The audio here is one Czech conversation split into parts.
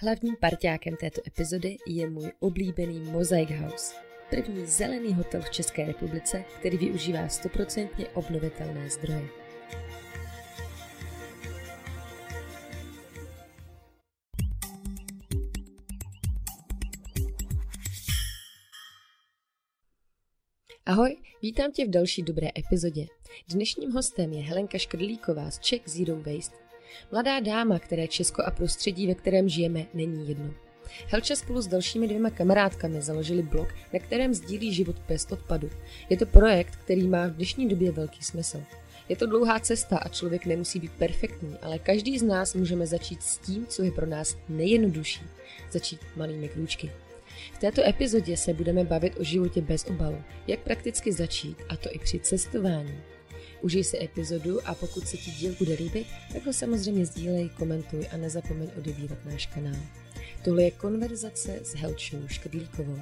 Hlavním parťákem této epizody je můj oblíbený Mosaic House. První zelený hotel v České republice, který využívá 100% obnovitelné zdroje. Ahoj, vítám tě v další dobré epizodě. Dnešním hostem je Helenka Škrdlíková z Czech Zero Waste. Mladá dáma, které Česko a prostředí, ve kterém žijeme, není jedno. Helča spolu s dalšími dvěma kamarádkami založili blog, na kterém sdílí život bez odpadu. Je to projekt, který má v dnešní době velký smysl. Je to dlouhá cesta a člověk nemusí být perfektní, ale každý z nás můžeme začít s tím, co je pro nás nejjednodušší. Začít malými krůčky. V této epizodě se budeme bavit o životě bez obalu, jak prakticky začít, a to i při cestování. Užij si epizodu a pokud se ti díl bude líbit, tak ho samozřejmě sdílej, komentuj a nezapomeň odebírat náš kanál. Tohle je konverzace s Helčou Škedlíkovou.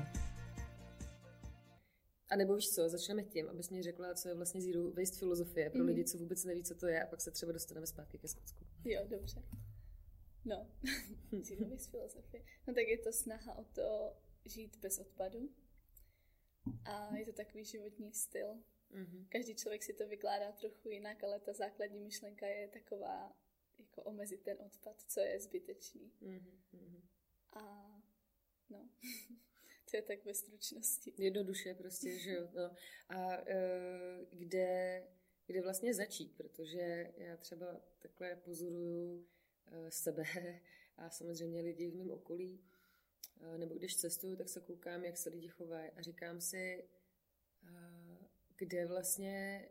A nebo víš co, začneme tím, abys mi řekla, co je vlastně zero waste filozofie pro mm. lidi, co vůbec neví, co to je, a pak se třeba dostaneme zpátky ke Skotsku. Jo, dobře. No, zero waste filozofie. No tak je to snaha o to žít bez odpadu. A je to takový životní styl. Mm-hmm. Každý člověk si to vykládá trochu jinak, ale ta základní myšlenka je taková, jako omezit ten odpad, co je zbytečný. Mm-hmm. A no, to je tak ve stručnosti. Jednoduše prostě, že jo. No. A e, kde, kde vlastně začít, protože já třeba takhle pozoruju e, sebe a samozřejmě lidi v mém okolí, e, nebo když cestuju, tak se koukám, jak se lidi chovají a říkám si, e, kde vlastně,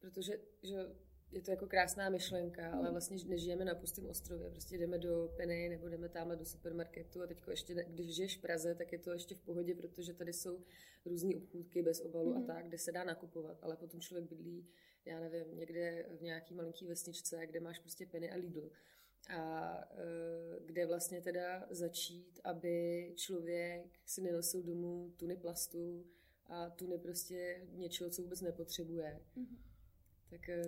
protože že je to jako krásná myšlenka, ale hmm. vlastně nežijeme na pustém ostrově. Prostě jdeme do Penny nebo jdeme tamhle do supermarketu a teď ještě, když žiješ v Praze, tak je to ještě v pohodě, protože tady jsou různé obchůdky bez obalu mm. a hmm. tak, kde se dá nakupovat. Ale potom člověk bydlí, já nevím, někde v nějaký malinký vesničce, kde máš prostě Penny a Lidl. A e, kde vlastně teda začít, aby člověk si nenosil domů tuny plastu, a tuny prostě něčeho, co vůbec nepotřebuje. Mm-hmm. Tak eh,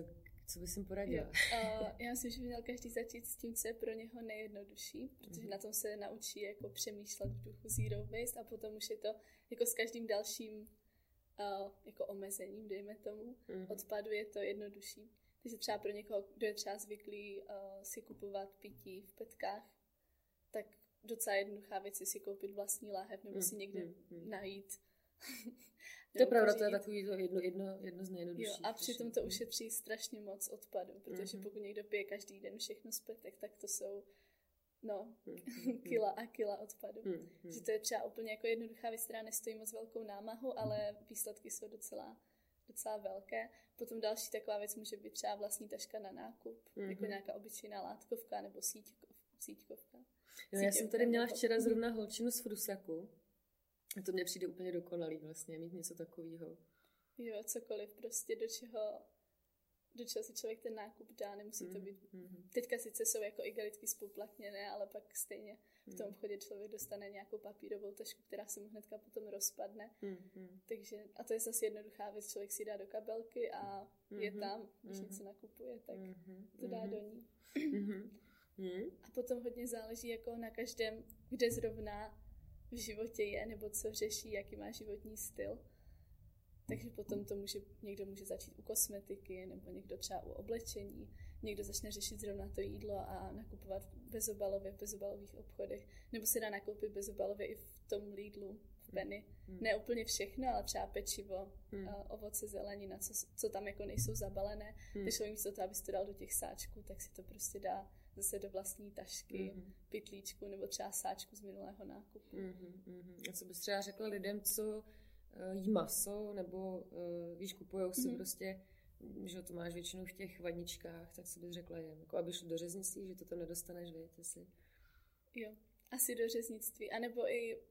co bys jim poradila? Uh, já myslím, že by měl každý začít s tím, co je pro něho nejjednodušší, protože mm-hmm. na tom se naučí jako přemýšlet v duchu zero waste a potom už je to jako s každým dalším uh, jako omezením, dejme tomu, mm-hmm. odpadu je to jednodušší. Takže třeba pro někoho, kdo je třeba zvyklý uh, si kupovat pití v petkách, tak docela jednoduchá věc je si koupit vlastní láhev nebo mm, si někde mm, najít to je pravda, to je takový to jedno, jedno, jedno z nejjednodušších. Jo, a přitom to ušetří strašně moc odpadu, protože mm-hmm. pokud někdo pije každý den všechno z petek, tak to jsou no, mm-hmm. kila a kila odpadu. Mm-hmm. Že to je třeba úplně jako jednoduchá věc, která nestojí moc velkou námahu, ale výsledky jsou docela, docela velké. Potom další taková věc může být třeba vlastní taška na nákup, mm-hmm. jako nějaká obyčejná látkovka nebo síťkov, síťkovka. No, já jsem tady měla včera zrovna holčinu z Frusaku, to mně přijde úplně dokonalý vlastně, mít něco takového. Jo, cokoliv prostě, do čeho, do čeho si člověk ten nákup dá, nemusí to mhm, být. Mm-hmm. Teďka sice jsou jako igelitky spoplatněné, ale pak stejně v tom mhm. obchodě člověk dostane nějakou papírovou tašku, která se mu hnedka potom rozpadne. Mm-hmm. Takže, a to je zase jednoduchá věc, člověk si dá do kabelky a mm-hmm. je tam, když mm-hmm. něco nakupuje, tak mm-hmm. to dá do ní. Mm-hmm. A potom hodně záleží jako na každém, kde zrovna v životě je, nebo co řeší, jaký má životní styl. Takže potom to může, někdo může začít u kosmetiky, nebo někdo třeba u oblečení, někdo začne řešit zrovna to jídlo a nakupovat bezobalově v bezobalových obchodech, nebo se dá nakoupit bezobalově i v tom Lidlu, v Penny. Hmm. Ne úplně všechno, ale třeba pečivo, hmm. ovoce, zelenina, co, co tam jako nejsou zabalené. Hmm. Takže místo toho, abys to dal do těch sáčků, tak si to prostě dá zase do vlastní tašky, mm-hmm. pytlíčku nebo třeba sáčku z minulého nákupu. Mm-hmm. A co bys třeba řekla lidem, co uh, jí maso, nebo uh, víš, kupujou si mm-hmm. prostě, že to máš většinou v těch vaničkách, tak co bys řekla jim? Jako aby šli do řeznictví, že to tam nedostaneš, víte si. Jo, asi do řeznictví, anebo i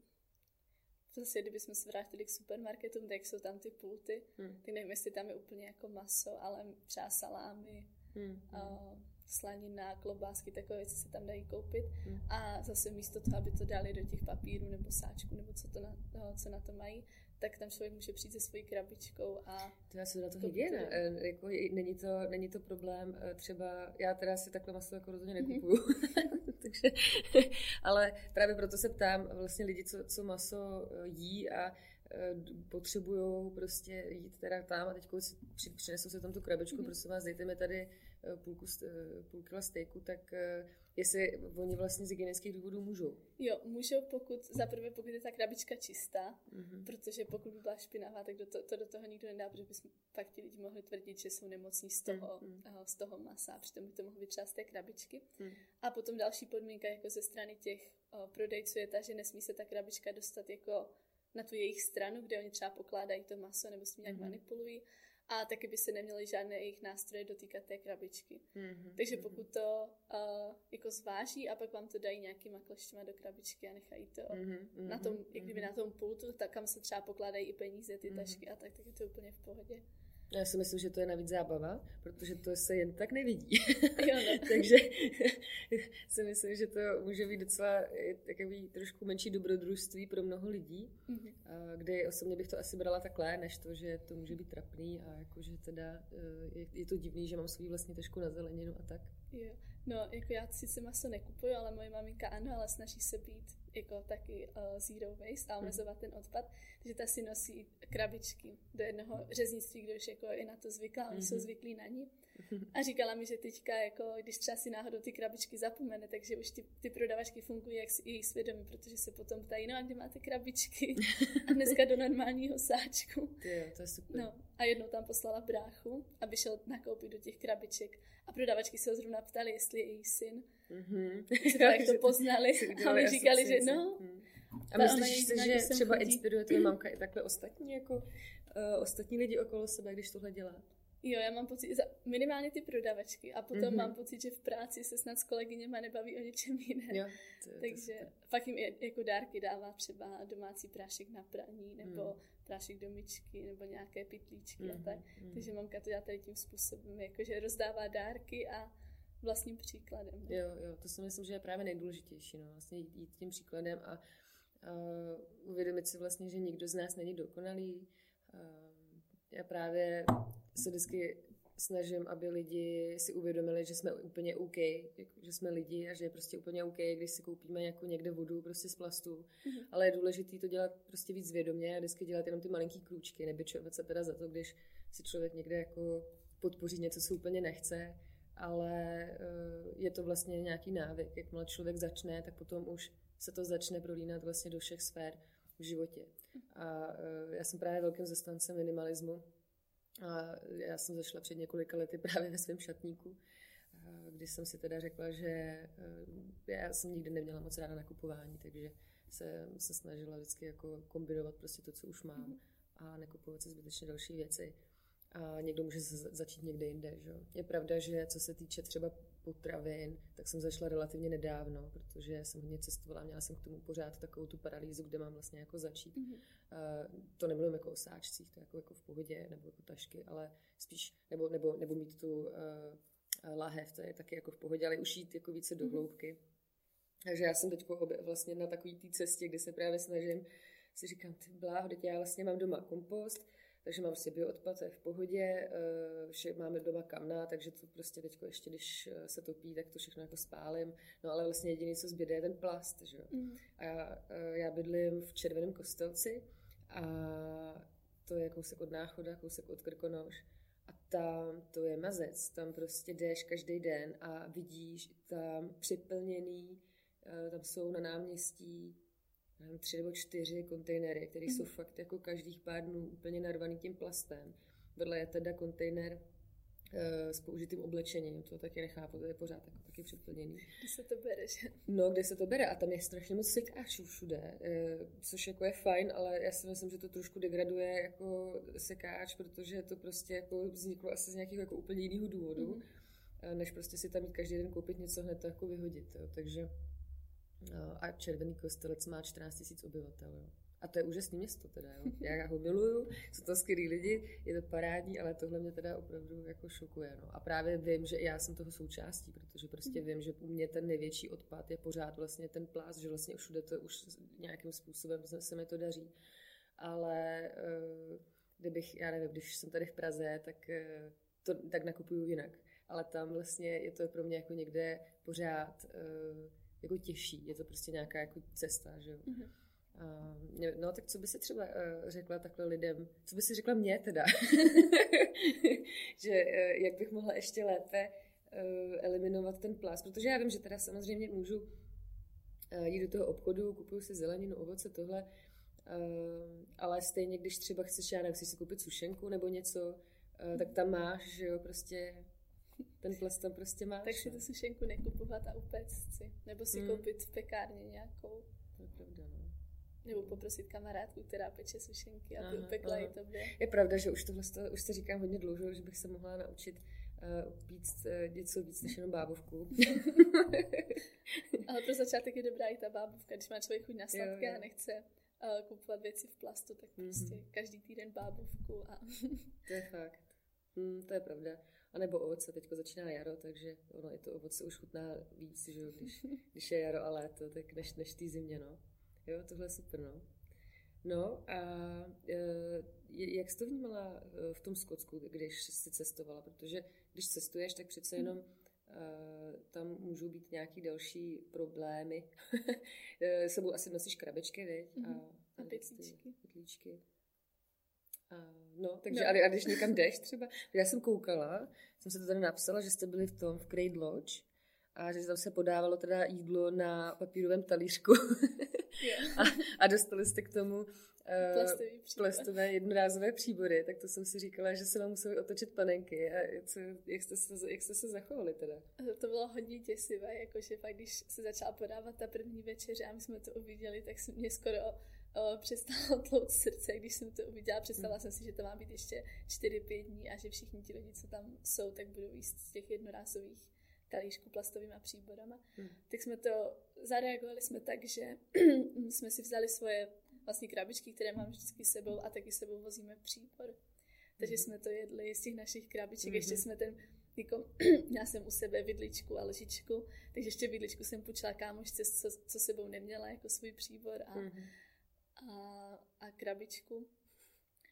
zase, kdybychom se vrátili k supermarketům, tak jsou tam ty pulty, hmm. tak nevím, jestli tam je úplně jako maso, ale třeba salámy, hmm. uh, slanina, klobásky, takové věci se tam dají koupit. Hmm. A zase místo toho, aby to dali do těch papírů nebo sáčků, nebo co, to na, no, co na to mají, tak tam člověk může přijít se svojí krabičkou a... To já se na to hygiena. E, jako, není, to, není to problém, e, třeba já teda si takhle maso jako rozhodně mhm. nekupuju. Mm-hmm. takže, ale právě proto se ptám vlastně lidi, co, co maso jí a potřebují prostě jít teda tam a teď si přinesou se tam tu krabičku, mm-hmm. prosím vás, dejte mi tady půlku, půl kila stejku, tak jestli oni vlastně z hygienických důvodů můžou. Jo, můžou, pokud, zaprvé pokud je ta krabička čistá, mm-hmm. protože pokud by byla špinavá, tak do to, to do toho nikdo nedá, protože bychom pak ti lidi mohli tvrdit, že jsou nemocní z toho, mm-hmm. z toho masa, přitom by to mohlo být z té krabičky. Mm. A potom další podmínka jako ze strany těch o, prodejců je ta, že nesmí se ta krabička dostat jako na tu jejich stranu, kde oni třeba pokládají to maso nebo s tím nějak mm-hmm. manipulují a taky by se neměly žádné jejich nástroje dotýkat té krabičky. Mm-hmm. Takže mhm. pokud to uh, jako zváží a pak vám to dají nějakýma kleštěma do krabičky a nechají to mm-hmm. na tom, mm-hmm. jak kdyby na tom pultu, tak kam se třeba pokládají i peníze, ty mm-hmm. tašky a tak, tak je to úplně v pohodě. Já si myslím, že to je navíc zábava, protože to se jen tak nevidí. Jo, ne. Takže si myslím, že to může být docela takový trošku menší dobrodružství pro mnoho lidí, mm-hmm. kdy osobně bych to asi brala takhle, než to, že to může být trapný a jakože teda eh, je, je to divný, že mám svůj vlastní tašku na zeleninu a tak. Jo. No, jako já sice maso nekupuju, ale moje maminka ano, ale snaží se být jako taky uh, zero waste a mhm. omezovat ten odpad. Takže ta si nosí krabičky do jednoho řeznictví, kde už jako je na to zvyklá, oni mm-hmm. jsou mhm. zvyklí na ní. A říkala mi, že teďka, jako, když třeba si náhodou ty krabičky zapomene, takže už ty, ty prodavačky fungují jak její svědomí, protože se potom ptají, no a kde máte krabičky? A dneska do normálního sáčku. Ty, to je super. No, a jednou tam poslala bráchu, aby šel nakoupit do těch krabiček. A prodavačky se ho zrovna ptali, jestli je její syn. Mm-hmm. tak to poznali. a mi říkali, že no. Mm. A myslíš si, že třeba chodí? inspiruje tvoje mamka i takhle ostatní, jako uh, ostatní lidi okolo sebe, když tohle dělá? Jo, já mám pocit, minimálně ty prodavačky a potom mm-hmm. mám pocit, že v práci se snad s kolegyněma nebaví o něčem jiném. Jo, to, Takže to pak jim jako dárky dává třeba domácí prášek na praní nebo mm. prášek do myčky nebo nějaké pytlíčky mm-hmm. a tak. Mm-hmm. Takže mamka to dělá tady tím způsobem, jakože rozdává dárky a vlastním příkladem. Ne? Jo, jo, to si myslím, že je právě nejdůležitější, no, vlastně jít, tím příkladem a uh, uvědomit si vlastně, že nikdo z nás není dokonalý. Uh, já právě se vždycky snažím, aby lidi si uvědomili, že jsme úplně OK, že jsme lidi a že je prostě úplně OK, když si koupíme jako někde vodu prostě z plastu. Mm-hmm. Ale je důležité to dělat prostě víc vědomě a vždycky dělat jenom ty malinký krůčky, nebyčovat se teda za to, když si člověk někde jako podpoří něco, co úplně nechce, ale eh, je to vlastně nějaký návyk. Jakmile člověk začne, tak potom už se to začne prolínat vlastně do všech sfér v životě. A eh, já jsem právě velkým zastancem minimalismu, a já jsem zašla před několika lety právě ve svém šatníku, když jsem si teda řekla, že já jsem nikdy neměla moc ráda nakupování, takže se, se snažila vždycky jako kombinovat prostě to, co už mám mhm. a nekupovat si zbytečně další věci a někdo může začít někde jinde. Že? Je pravda, že co se týče třeba potravin, tak jsem zašla relativně nedávno, protože jsem hodně cestovala, měla jsem k tomu pořád takovou tu paralýzu, kde mám vlastně jako začít. Mm-hmm. Uh, to nebylo jako o sáčcích, to jako, jako v pohodě, nebo jako tašky, ale spíš, nebo, nebo, nebo mít tu uh, lahev, to je taky jako v pohodě, ale už jít jako více do mhm. hloubky. Mm-hmm. Takže já jsem teď vlastně na takové té cestě, kdy se právě snažím, si říkám, ty bláho, teď já vlastně mám doma kompost, takže mám si bioodpad, to je v pohodě, eh, vše máme doma kamna, takže to prostě teď ještě, když eh, se topí, tak to všechno jako spálím. No ale vlastně jediný, co zbyde, je ten plast, že jo. Mm. A já, eh, já bydlím v Červeném kostelci a to je kousek od Náchoda, kousek od Krkonoš. A tam to je mazec, tam prostě jdeš každý den a vidíš tam připlněný, tam jsou na náměstí nevím, tři nebo čtyři kontejnery, které jsou mhm. fakt jako každých pár dnů úplně narvaný tím plastem. Vedle je teda kontejner uh, s použitým oblečením, to taky nechápu, to je pořád jako taky předplněný. Kde se to bere, že? No, kde se to bere a tam je strašně moc sekáčů všude, uh, což jako je fajn, ale já si myslím, že to trošku degraduje jako sekáč, protože to prostě jako vzniklo asi z nějakého jako úplně jiného důvodu, mm-hmm. než prostě si tam mít každý den koupit něco hned to jako vyhodit, jo. takže a Červený kostelec má 14 000 obyvatel. Jo. A to je úžasné město teda, jo. Já ho miluju, jsou to skvělí lidi, je to parádní, ale tohle mě teda opravdu jako šokuje. No. A právě vím, že já jsem toho součástí, protože prostě mhm. vím, že u mě ten největší odpad je pořád vlastně ten plás, že vlastně všude to už nějakým způsobem se mi to daří. Ale uh, kdybych, já nevím, když jsem tady v Praze, tak, uh, to, tak nakupuju jinak. Ale tam vlastně je to pro mě jako někde pořád uh, jako těžší, je to prostě nějaká jako cesta, že jo. Mm-hmm. Uh, no, tak co by si třeba uh, řekla takhle lidem, co by si řekla mě teda, že uh, jak bych mohla ještě lépe uh, eliminovat ten plast, protože já vím, že teda samozřejmě můžu jít do toho obchodu, kupuju si zeleninu, ovoce, tohle, ale stejně, když třeba chceš, já nevím, chceš si koupit sušenku nebo něco, tak tam máš, že jo, prostě ten plast tam prostě máš. Tak si tu sušenku nekupovat a upéct si, nebo si hmm. koupit v pekárně nějakou. To je pravda, no. Nebo poprosit kamarádku, která peče sušenky, aby aha, upekla aha. i tobě. Je pravda, že už tohle už se říkám hodně dlouho, že bych se mohla naučit uh, upíct uh, něco víc než jenom bábovku. Ale pro začátek je dobrá i ta bábovka, když má člověk chuť na sladké a nechce uh, kupovat věci v plastu, tak prostě mm-hmm. každý týden bábovku a... to je fakt. Mm, to je pravda. A nebo ovoce, teďko začíná jaro, takže ono i to ovoce už chutná víc, že jo, když, když je jaro a léto, tak než, než tý zimě, no. Jo, tohle je super, no. No a e, jak jsi to vnímala e, v tom Skotsku, když jsi cestovala? Protože když cestuješ, tak přece jenom e, tam můžou být nějaký další problémy. Sebou asi nosíš krabečky, viď? A, mhm. a, a pytlíčky. pytlíčky. A, no, takže no. A, a když někam jdeš třeba, já jsem koukala, jsem se to tady napsala, že jste byli v tom, v Crate Lodge, a že tam se podávalo teda jídlo na papírovém talířku. a, a dostali jste k tomu uh, plastové jednorázové příbory, tak to jsem si říkala, že se vám museli otočit panenky. A co, jak, jste se, jak jste se zachovali teda? To bylo hodně děsivé, jakože pak když se začala podávat ta první večeře a my jsme to uviděli, tak mě skoro uh, přestalo tlout srdce, když jsem to uviděla. Představila mm. jsem si, že to má být ještě 4-5 dní a že všichni ti lidi, co tam jsou, tak budou jíst z těch jednorázových talířku plastovými příborama, hmm. tak jsme to zareagovali jsme tak, že jsme si vzali svoje vlastní krabičky, které mám vždycky sebou a taky sebou vozíme příbor. Takže hmm. jsme to jedli z těch našich krabiček, hmm. ještě jsme ten jako, já jsem u sebe vidličku a lžičku, takže ještě vidličku jsem půjčila kámošce, co, co sebou neměla jako svůj příbor a, hmm. A, a krabičku.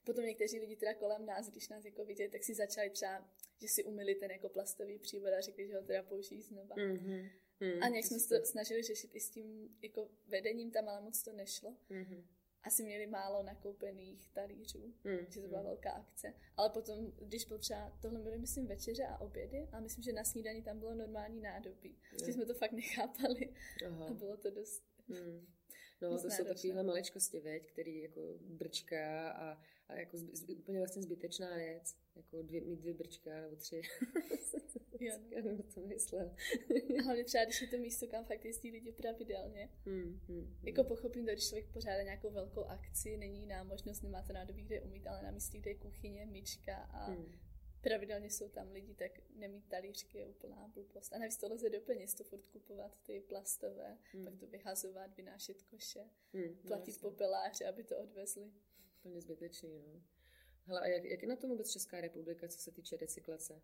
Potom někteří lidi teda kolem nás, když nás jako viděli, tak si začali třeba, že si umili ten jako plastový příbor a řekli, že ho teda použijí znova. Mm-hmm. Mm, a nějak jsme se to snažili řešit i s tím jako vedením tam, ale moc to nešlo. Mm-hmm. Asi měli málo nakoupených talířů, mm, že to byla mm. velká akce. Ale potom, když byl třeba, tohle byly myslím večeře a obědy a myslím, že na snídani tam bylo normální nádobí. Mm. jsme to fakt nechápali Aha. a bylo to dost... Mm. No, to jsou takovéhle maličkosti, veď, který jako brčká a a jako zby, zby, úplně vlastně zbytečná věc. Jako dvě, mít dvě brčka nebo tři. jo. Já nevím, co myslel. Hlavně třeba, když je to místo, kam fakt jezdí lidi pravidelně. Hmm, hmm, jako pochopím to, když člověk pořádá nějakou velkou akci, není jiná možnost, nemáte nádobí, kde umít, ale na místě, kde je kuchyně, myčka a hmm. Pravidelně jsou tam lidi, tak nemít talířky je úplná blbost. A navíc to lze do peněz, to furt kupovat ty plastové, hmm. pak to vyhazovat, vynášet koše, hmm, platit no, popeláře, aby to odvezli. Úplně zbytečný, no. Hele, a jak, jak je na tom vůbec Česká republika, co se týče recyklace?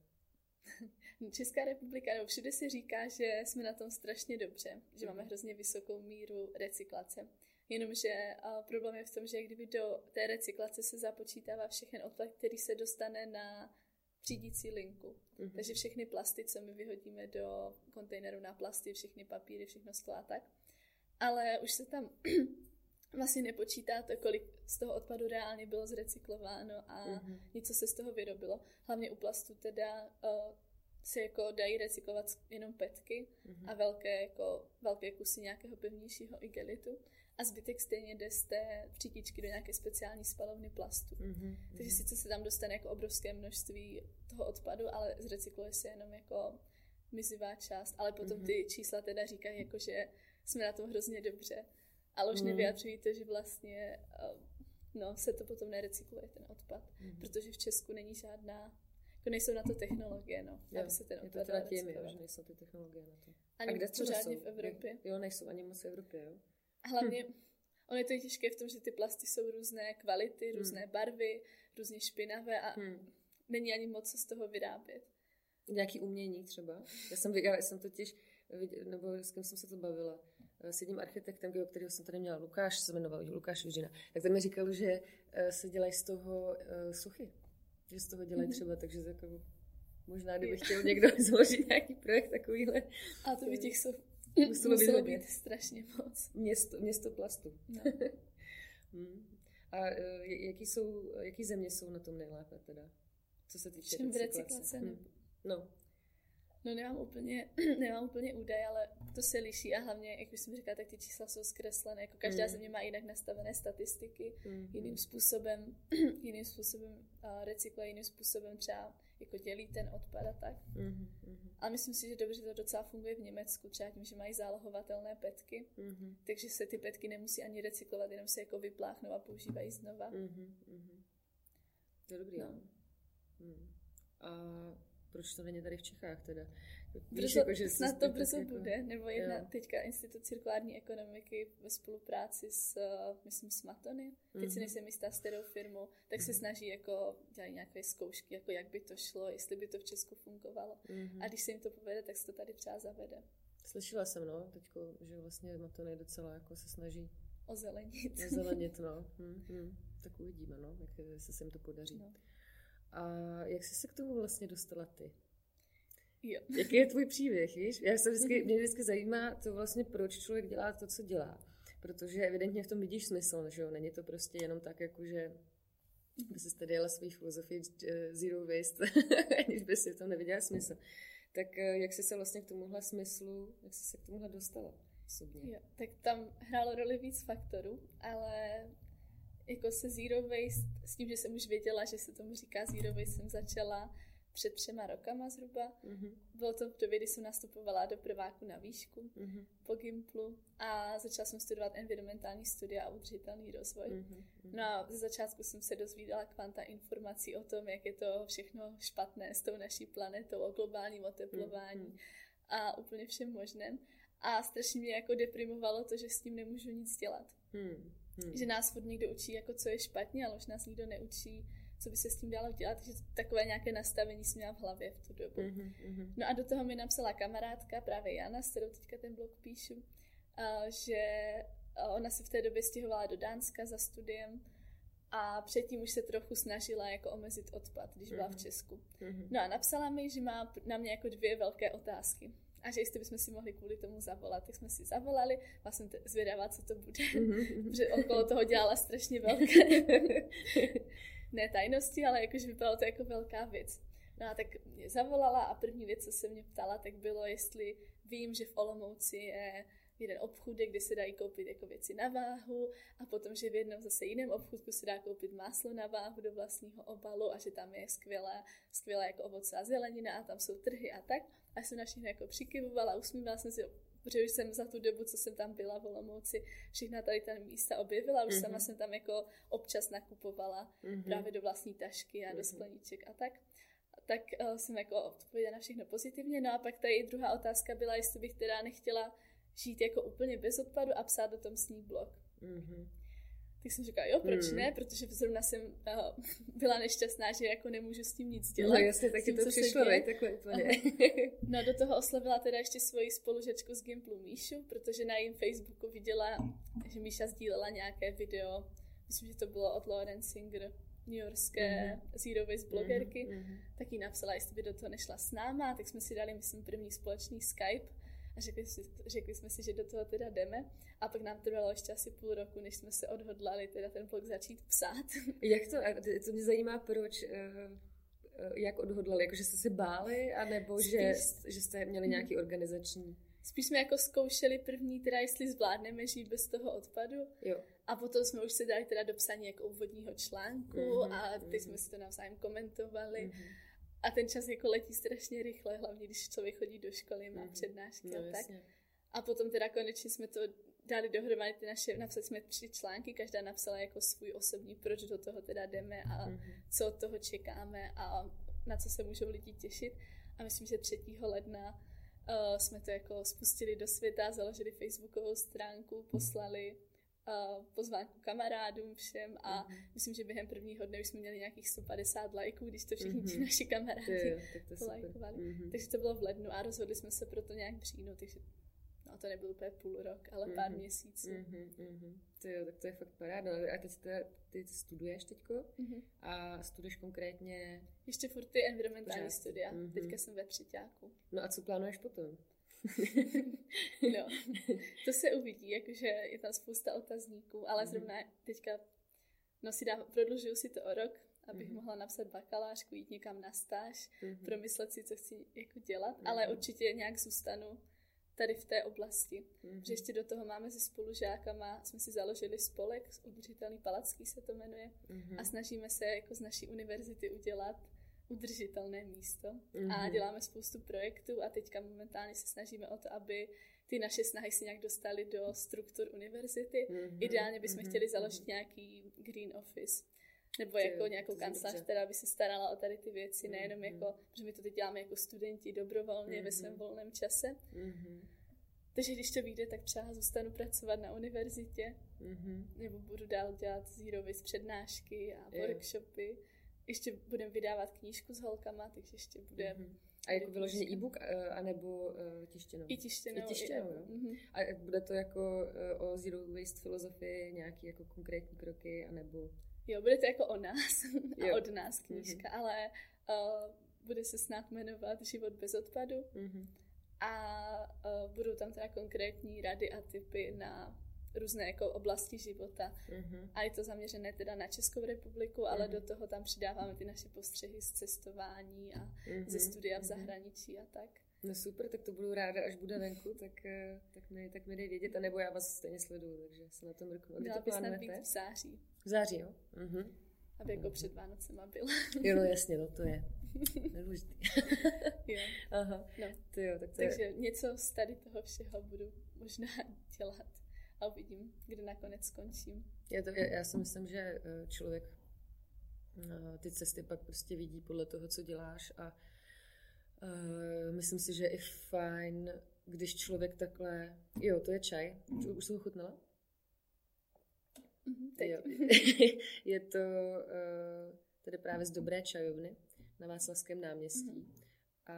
Česká republika, no všude se říká, že jsme na tom strašně dobře, že máme mhm. hrozně vysokou míru recyklace. Jenomže problém je v tom, že kdyby do té recyklace se započítává všechen odpad, který se dostane na třídící linku. Mm-hmm. Takže všechny plasty, co my vyhodíme do kontejneru na plasty, všechny papíry, všechno sklo a tak. Ale už se tam vlastně nepočítáte, kolik z toho odpadu reálně bylo zrecyklováno a mm-hmm. něco se z toho vyrobilo. Hlavně u plastu teda uh, se jako dají recyklovat jenom petky mm-hmm. a velké, jako, velké kusy nějakého pevnějšího igelitu a zbytek stejně jde z té přítičky do nějaké speciální spalovny plastu. Mm-hmm. Takže sice se tam dostane jako obrovské množství toho odpadu, ale zrecykluje se jenom jako mizivá část, ale potom mm-hmm. ty čísla teda říkají, jako, že jsme na tom hrozně dobře ale už mm. nevyjadřují to, že vlastně uh, no, se to potom nerecykluje, ten odpad, mm. protože v Česku není žádná, jako nejsou na to technologie, no, jo, aby se ten odpad je to teda tím, že nejsou ty technologie na to. Ani A kde pořádně jsou? v Evropě. Jo, nejsou ani moc v Evropě, jo. Hlavně, hm. ono je to těžké v tom, že ty plasty jsou různé kvality, hm. různé barvy, různě špinavé a hm. není ani moc co z toho vyrábět. Nějaký umění třeba. Já jsem, já jsem totiž, nebo s kým jsem se to bavila, Eh, s jedním architektem, kterého jsem tady měla, Lukáš, se jmenoval Lukáš Vižina, tak ten mi říkal, že eh, se dělají z toho uh, suchy. Že z toho dělají mhm. třeba, takže jako, možná kdyby chtěl někdo založit nějaký projekt takovýhle. A to by těch Muselo, Muselo být, strašně moc. Město, město plastu. No. hmm. A uh, jaký, jsou, jaký země jsou na tom nejlépe teda? Co se týče Čím recyklace? recyklace hmm. No. No nemám úplně, nemám úplně údaj, ale to se liší a hlavně, jak už jsem říkala, tak ty čísla jsou zkreslené. Jako každá mm. země má jinak nastavené statistiky, mm. jiným způsobem, jiným způsobem recykluje, jiným způsobem třeba jako dělí ten odpad a tak. Mm. A myslím si, že dobře to docela funguje v Německu, třeba tím, že mají zálohovatelné petky, mm. takže se ty petky nemusí ani recyklovat, jenom se jako vypláchnou a používají znova. Mm. To je dobrý, no. Mm. A proč to není tady v Čechách teda? Víš, brzo, jako, že snad to brzo jako... bude, nebo jedna jo. teďka Institut cirkulární ekonomiky ve spolupráci s, uh, myslím, s Matony, teď mm-hmm. si mhm. nejsem jistá s kterou firmu, tak mm-hmm. se mhm. snaží jako dělat nějaké zkoušky, jako jak by to šlo, jestli by to v Česku fungovalo. Mm-hmm. A když se jim to povede, tak se to tady třeba zavede. Slyšela jsem, no, teďko, že vlastně Matony docela jako se snaží ozelenit. Ozelenit, no. Hmm, hmm. Tak uvidíme, no, jak se jim to podaří. No. A jak jsi se k tomu vlastně dostala ty? Jo. Jaký je tvůj příběh, víš? Já se vždycky, mě vždycky zajímá to vlastně, proč člověk dělá to, co dělá. Protože evidentně v tom vidíš smysl, že jo? Není to prostě jenom tak, jako že by si tady jela svůj filozofii eh, zero waste, aniž by si v tom neviděla smysl. Tak eh, jak jsi se vlastně k tomuhle smyslu, jak jsi se k tomuhle dostala osobně? Jo, tak tam hrálo roli víc faktorů, ale jako se zero waste, s tím, že jsem už věděla, že se tomu říká zero waste, jsem začala před třema rokama zhruba. Mm-hmm. Bylo to v době, kdy jsem nastupovala do prváku na výšku mm-hmm. po Gimplu a začala jsem studovat environmentální studia a udržitelný rozvoj. Mm-hmm. No a ze začátku jsem se dozvídala kvanta informací o tom, jak je to všechno špatné s tou naší planetou, o globálním oteplování mm-hmm. a úplně všem možném. A strašně mě jako deprimovalo to, že s tím nemůžu nic dělat. Mm-hmm. Že nás furt někdo učí, jako co je špatně, ale už nás nikdo neučí, co by se s tím dalo dělat, že takové nějaké nastavení jsem měla v hlavě v tu dobu. Mm-hmm. No a do toho mi napsala kamarádka, právě Jana, s kterou teďka ten blog píšu, že ona se v té době stěhovala do Dánska za studiem a předtím už se trochu snažila jako omezit odpad, když byla v mhm. Česku. Mm-hmm. No a napsala mi, že má na mě jako dvě velké otázky a že jestli bychom si mohli kvůli tomu zavolat, tak jsme si zavolali, vlastně zvědavá, co to bude, mm-hmm. protože okolo toho dělala strašně velké ne tajnosti, ale jakože vypadalo to jako velká věc. No a tak mě zavolala a první věc, co se mě ptala, tak bylo, jestli vím, že v Olomouci je jeden obchůdek, kde se dají koupit jako věci na váhu a potom, že v jednom zase jiném obchůdku se dá koupit máslo na váhu do vlastního obalu a že tam je skvělá, skvělá jako ovoce a zelenina a tam jsou trhy a tak. A jsem na všechno jako přikyvovala, usmívala jsem si, protože už jsem za tu dobu, co jsem tam byla v Olomouci, všechna tady ta místa objevila, už mm-hmm. sama jsem tam jako občas nakupovala mm-hmm. právě do vlastní tašky a mm-hmm. do skleníček a tak. Tak uh, jsem jako odpověděla na všechno pozitivně. No a pak tady druhá otázka byla, jestli bych teda nechtěla žít jako úplně bez odpadu a psát do tom sní blog. Mm-hmm. Tak jsem říkala, jo, proč mm. ne, protože zrovna jsem uh, byla nešťastná, že jako nemůžu s tím nic dělat. No jasně, taky tím, to přišlo, ne, takhle úplně. no do toho oslavila teda ještě svoji spolužečku z Gimplu Míšu, protože na jejím Facebooku viděla, že Míša sdílela nějaké video, myslím, že to bylo od Lauren Singer, New Yorkské mm-hmm. Zero Waste blogerky, mm-hmm. tak jí napsala, jestli by do toho nešla s náma, tak jsme si dali, myslím, první společný Skype a řekli, si, řekli jsme si, že do toho teda jdeme. A pak nám trvalo ještě asi půl roku, než jsme se odhodlali teda ten blog začít psát. Jak to, to mě zajímá, proč, eh, eh, jak odhodlali, jako že jste se báli, anebo Spíš, že, že jste měli nějaký organizační? Spíš jsme jako zkoušeli první, teda jestli zvládneme žít bez toho odpadu. Jo. A potom jsme už se dali teda do psaní jako úvodního článku mm-hmm, a teď mm-hmm. jsme si to navzájem komentovali. Mm-hmm. A ten čas jako letí strašně rychle, hlavně když člověk chodí do školy, má mm-hmm. přednášky no, a tak. Jasně. A potom teda konečně jsme to dali dohromady ty naše, napsali jsme tři články, každá napsala jako svůj osobní, proč do toho teda jdeme a mm-hmm. co od toho čekáme a na co se můžou lidi těšit. A myslím, že 3. ledna uh, jsme to jako spustili do světa, založili facebookovou stránku, poslali pozvánku kamarádům všem a mm-hmm. myslím, že během prvního dne už jsme měli nějakých 150 lajků, když to všichni mm-hmm. ti naši kamarádi je, tak to polajkovali. Mm-hmm. Takže to bylo v lednu a rozhodli jsme se pro to nějak přijnout, takže no to nebyl úplně půl rok, ale mm-hmm. pár měsíců. Mm-hmm. Mm-hmm. To jo, tak to je fakt paráda. A teď te, ty studuješ teďko mm-hmm. a studuješ konkrétně... Ještě furt ty environmentální studia. Mm-hmm. Teďka jsem ve třetíku. No a co plánuješ potom? no, to se uvidí, jakože je tam spousta otazníků, ale mm-hmm. zrovna teďka, no si dám, prodlužuju si to o rok, abych mm-hmm. mohla napsat bakalářku, jít někam na stáž, mm-hmm. promyslet si, co chci jako dělat, mm-hmm. ale určitě nějak zůstanu tady v té oblasti. Mm-hmm. Že ještě do toho máme se spolužákama, jsme si založili spolek, udržitelný palacký se to jmenuje, mm-hmm. a snažíme se jako z naší univerzity udělat udržitelné místo mm-hmm. a děláme spoustu projektů a teďka momentálně se snažíme o to, aby ty naše snahy se nějak dostaly do struktur univerzity. Mm-hmm. Ideálně bychom mm-hmm. chtěli založit mm-hmm. nějaký green office, nebo jako to, nějakou kancelář, která by se starala o tady ty věci, mm-hmm. nejenom jako, že my to teď děláme jako studenti dobrovolně mm-hmm. ve svém volném čase. Mm-hmm. Takže když to vyjde, tak třeba zůstanu pracovat na univerzitě, mm-hmm. nebo budu dál dělat zero waste přednášky a workshopy. Ještě budeme vydávat knížku s holkama, takže ještě bude... Mm-hmm. A jako vyloženě e-book, eh, anebo uh, tištěnou? I tištěnou. I tištěnou, jo. Mm-hmm. A bude to jako uh, o zero waste filozofii, nějaký jako konkrétní kroky, anebo... Jo, bude to jako o nás a jo. od nás knížka, mm-hmm. ale uh, bude se snad jmenovat Život bez odpadu. Mm-hmm. A uh, budou tam teda konkrétní rady a typy na různé jako oblasti života. Mm-hmm. A je to zaměřené teda na Českou republiku, ale mm-hmm. do toho tam přidáváme ty naše postřehy z cestování a mm-hmm. ze studia v mhm. zahraničí a tak. No super, tak to budu ráda, až bude venku, tak, eh, tak, mi, tak mi dej vědět, anebo já vás stejně sleduju, takže se na tom mrknu. Měla by snad být v září. V září, jo? Mm-hmm. Aby jako mm-hmm. před Vánocema byla. jo, no jasně, no to je. Nedůležitý. jo. Aha, no. To jo, tak to Takže je... něco z tady toho všeho budu možná dělat a uvidím, kde nakonec skončím. Já, to, já, já si myslím, že eh, člověk eh, ty cesty pak prostě vidí podle toho, co děláš a uh, myslím si, že je i fajn, když člověk takhle... Jo, to je čaj. Už jsem ho chutnala? Mm-hmm, teď. Jo. je to uh, tady právě z Dobré čajovny na Václavském náměstí. Mm-hmm. A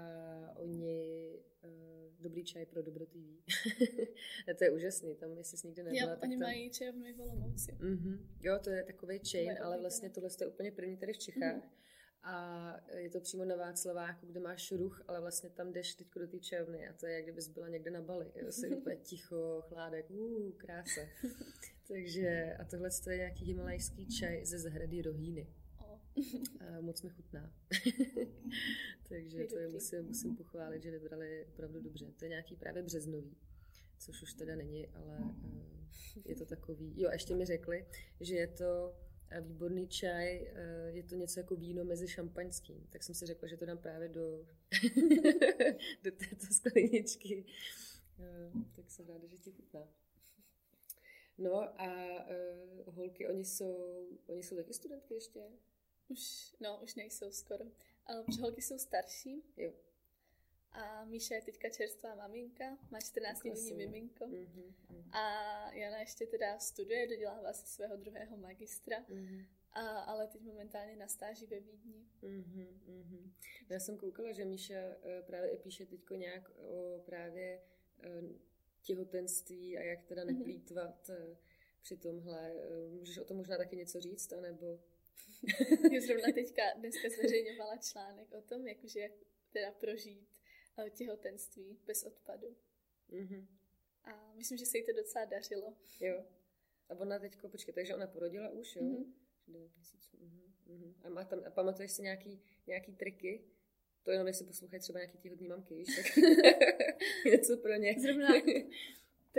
oni uh, dobrý čaj pro Dobro TV. to je úžasný, tam jestli jsi nikdy nebyla. Jo, tak oni tam... mají čajovny v Olomouci. Mm-hmm. Jo, to je takový chain, ale vlastně tohle je úplně první tady v Čechách. Mm-hmm. A je to přímo na Václaváku, kde máš ruch, ale vlastně tam jdeš teď do té čajovny a to je, jak kdybys byla někde na Bali. Je to úplně ticho, chládek, uh, krása. Takže, a tohle je nějaký himalajský čaj ze zahrady Rohýny. A moc mi chutná. Takže to je musím, musím pochválit, že vybrali opravdu dobře. To je nějaký právě březnový, což už teda není, ale uh, je to takový. Jo, a ještě mi řekli, že je to eh, výborný čaj, je to něco jako víno mezi šampaňským. Tak jsem si řekla, že to dám právě do, do této skleničky. Tak jsem ráda, že ti chutná. No a uh, holky, oni jsou, oni jsou taky studentky ještě? Už, no, už nejsou skoro. Ale holky jsou starší. Jo. A Míša je teďka čerstvá maminka, má 14 dní miminko. Mm-hmm. A Jana ještě teda studuje, dodělává si svého druhého magistra. Mm-hmm. A, ale teď momentálně na stáži ve Vídni. Mm-hmm, mm-hmm. Já jsem koukala, že Míša uh, právě píše teď nějak o právě uh, těhotenství a jak teda mhm. neplýtvat uh, při tomhle. Můžeš o tom možná taky něco říct, anebo... Já zrovna teďka dneska zveřejňovala článek o tom, jakože jak teda prožít eh, těhotenství bez odpadu. Mm-hmm. A myslím, že se jí to docela dařilo. Jo. A ona teďko, počkej, takže ona porodila už, jo? Mm-hmm. 9 měsíců. Mm-hmm. A, má tam, a pamatuješ si nějaký, nějaký triky? To jenom jestli poslouchají třeba nějaký ty hodní mamky, víš, tak něco pro ně. Zrovna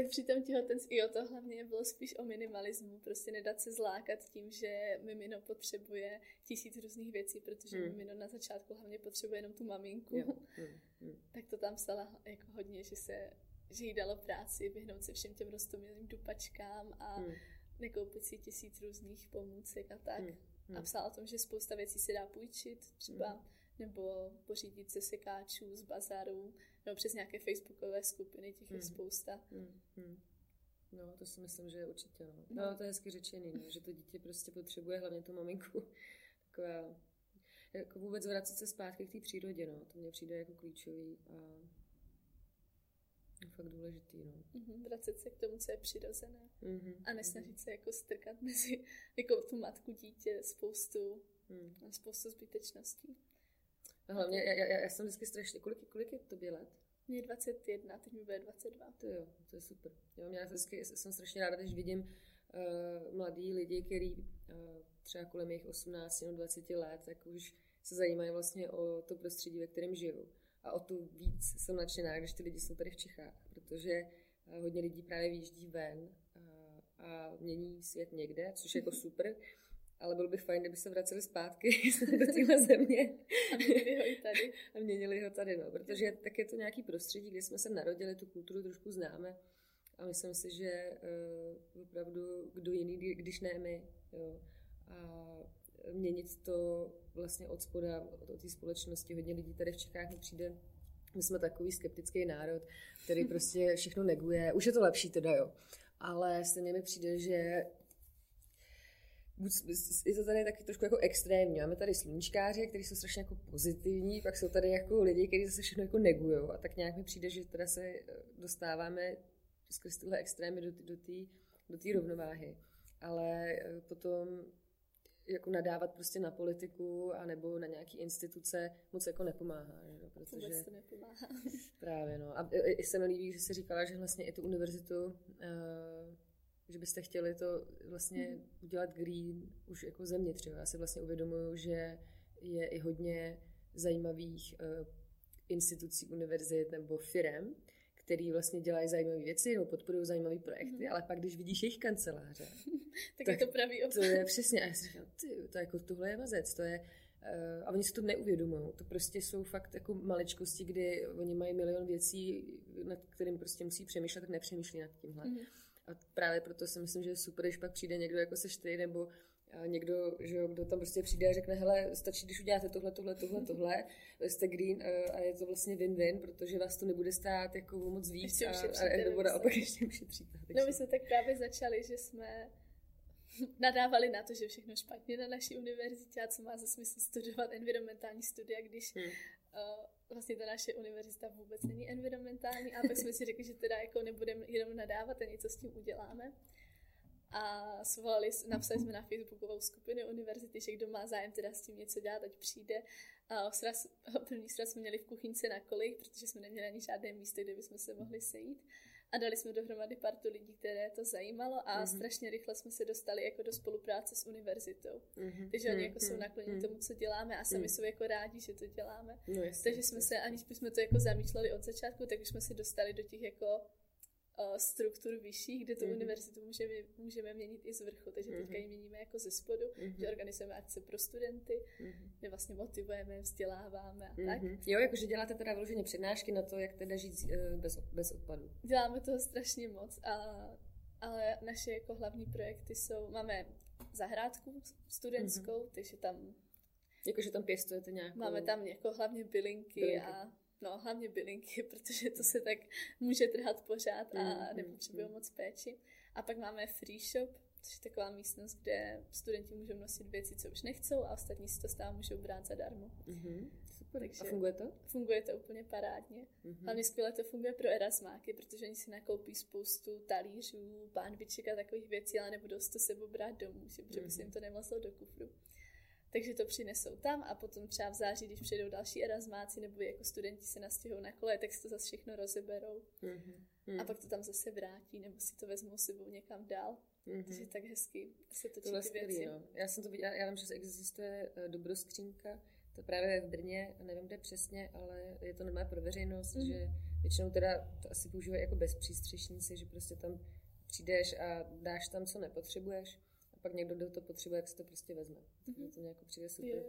tak při tom těhotenství, jo, to hlavně bylo spíš o minimalismu, prostě nedat se zlákat tím, že mimino potřebuje tisíc různých věcí, protože hmm. mimino na začátku hlavně potřebuje jenom tu maminku. Jo. Hmm. Hmm. Tak to tam psala jako hodně, že se že jí dalo práci vyhnout se všem těm rostomilým dupačkám a hmm. nekoupit si tisíc různých pomůcek a tak. Hmm. Hmm. A psala o tom, že spousta věcí se dá půjčit, třeba hmm nebo pořídit se sekáčů z bazaru, nebo přes nějaké facebookové skupiny, těch je mm. spousta. Mm. Mm. No, to si myslím, že je určitě. No, no. no to je hezky řečený, no, že to dítě prostě potřebuje hlavně tu maminku. Taková, jako vůbec vracet se zpátky k té přírodě, no, to mně přijde jako klíčový a fakt důležitý, no. Mm-hmm, vracet se k tomu, co je přirozené mm-hmm, a nesnažit mm-hmm. se jako strkat mezi jako tu matku dítě spoustu, mm. spoustu zbytečností. No hlavně, já, já, já jsem vždycky strašně, kolik, kolik je tobě let? Mě je 21, teď mi bude 22. To jo, to je super. Jo, já vždycky jsem strašně ráda, když vidím uh, mladý lidi, který uh, třeba kolem jejich 18 nebo 20 let, tak už se zajímají vlastně o to prostředí, ve kterém žijou. A o to víc jsem nadšená, když ty lidi jsou tady v Čechách, protože uh, hodně lidí právě výjíždí ven uh, a mění svět někde, což je jako super, ale bylo by fajn, kdyby se vraceli zpátky do téhle země. A měnili ho i tady. A měnili ho tady, no, protože tak je to nějaký prostředí, kde jsme se narodili, tu kulturu trošku známe a myslím si, že uh, opravdu kdo jiný, když ne my, jo. A měnit to vlastně od spoda, od té společnosti. Hodně lidí tady v Čechách mi přijde, my jsme takový skeptický národ, který prostě všechno neguje. Už je to lepší teda, jo. Ale stejně mi přijde, že je to tady taky trošku jako extrémní. Máme tady sluníčkáře, kteří jsou strašně jako pozitivní, pak jsou tady jako lidi, kteří zase všechno jako negují. A tak nějak mi přijde, že teda se eh, dostáváme skrz tyhle extrémy do té do do tý rovnováhy. Ale eh, potom jako nadávat prostě na politiku a nebo na nějaký instituce moc jako nepomáhá. Že? Protože Vůbec to nepomáhá. Právě, no. A i se mi líbí, že jsi říkala, že vlastně i tu univerzitu uh, že byste chtěli to vlastně mm. udělat green už jako země třeba. Já si vlastně uvědomuju, že je i hodně zajímavých uh, institucí, univerzit nebo firem, který vlastně dělají zajímavé věci nebo podporují zajímavé projekty, mm. ale pak, když vidíš jejich kanceláře, tak, tak, je to pravý opak. To je přesně, a já si říkám, ty, to je jako tohle je mazec, to je, uh, a oni si to neuvědomují. To prostě jsou fakt jako maličkosti, kdy oni mají milion věcí, nad kterým prostě musí přemýšlet, tak nepřemýšlí nad tímhle. Mm. A právě proto si myslím, že je super, když pak přijde někdo jako seš ty, nebo někdo, že jo, kdo tam prostě přijde a řekne, hele, stačí, když uděláte tohle, tohle, tohle, tohle, jste green a je to vlastně win-win, protože vás to nebude stát jako moc víc a, a, nebo naopak ještě ušetříte. No my jsme tak právě začali, že jsme nadávali na to, že všechno špatně na naší univerzitě a co má za smysl studovat environmentální studia, když hmm. uh, vlastně ta naše univerzita vůbec není environmentální a pak jsme si řekli, že teda jako nebudeme jenom nadávat a něco s tím uděláme. A svolali, napsali jsme na Facebookovou skupinu univerzity, že kdo má zájem teda s tím něco dělat, ať přijde. A sraz, první sraz jsme měli v kuchyňce na kolích, protože jsme neměli ani žádné místo, kde bychom se mohli sejít a dali jsme dohromady partu lidí, které to zajímalo a mm-hmm. strašně rychle jsme se dostali jako do spolupráce s univerzitou. Mm-hmm. Takže oni jako mm-hmm. jsou mhm. nakloněni mm-hmm. tomu, co děláme a sami mm-hmm. jsou jako rádi, že to děláme. No, jasný, Takže jsme se, aniž bychom to jako zamýšleli od začátku, tak už jsme se dostali do těch jako struktur vyšších, kde tu mm-hmm. univerzitu můžeme, můžeme měnit i z vrchu, takže mm-hmm. teďka ji měníme jako ze spodu, mm-hmm. že organizujeme akce pro studenty, mm-hmm. kde vlastně motivujeme, vzděláváme a tak. Mm-hmm. Jo, jakože děláte teda vyloženě přednášky na to, jak teda žít uh, bez, bez odpadu. Děláme toho strašně moc, a, ale naše jako hlavní projekty jsou, máme zahrádku studentskou, mm-hmm. takže tam Jakože tam pěstujete nějakou... Máme tam jako hlavně bylinky, bylinky. a No, hlavně bylinky, protože to se tak může trhat pořád a mm, nepotřebuje mm. moc péči. A pak máme free shop, což je taková místnost, kde studenti můžou nosit věci, co už nechcou a ostatní si to stále můžou brát zadarmo. Mm-hmm. Super. Takže a funguje to? Funguje to úplně parádně. Mm-hmm. Hlavně skvěle to funguje pro erasmáky, protože oni si nakoupí spoustu talířů, pánviček a takových věcí, ale nebudou si to sebou brát domů, že, mm-hmm. by si jim to nevlazlo do kufru. Takže to přinesou tam a potom třeba v září, když přijdou další erasmáci nebo jako studenti se nastěhují na kole, tak si to zase všechno rozeberou. Mm-hmm. A pak to tam zase vrátí nebo si to vezmou sebou někam dál. Mm-hmm. Takže tak hezky se točí ty věci. No. Já jsem to viděla, já vím, že existuje uh, dobroskřínka, to právě v Brně, nevím kde přesně, ale je to normálně pro veřejnost, mm-hmm. že většinou teda to asi používají jako bezpřístřešníci, že prostě tam přijdeš a dáš tam, co nepotřebuješ pak někdo, kdo to potřebuje, jak si to prostě vezme. Mm-hmm. to nějak přijde super. Je.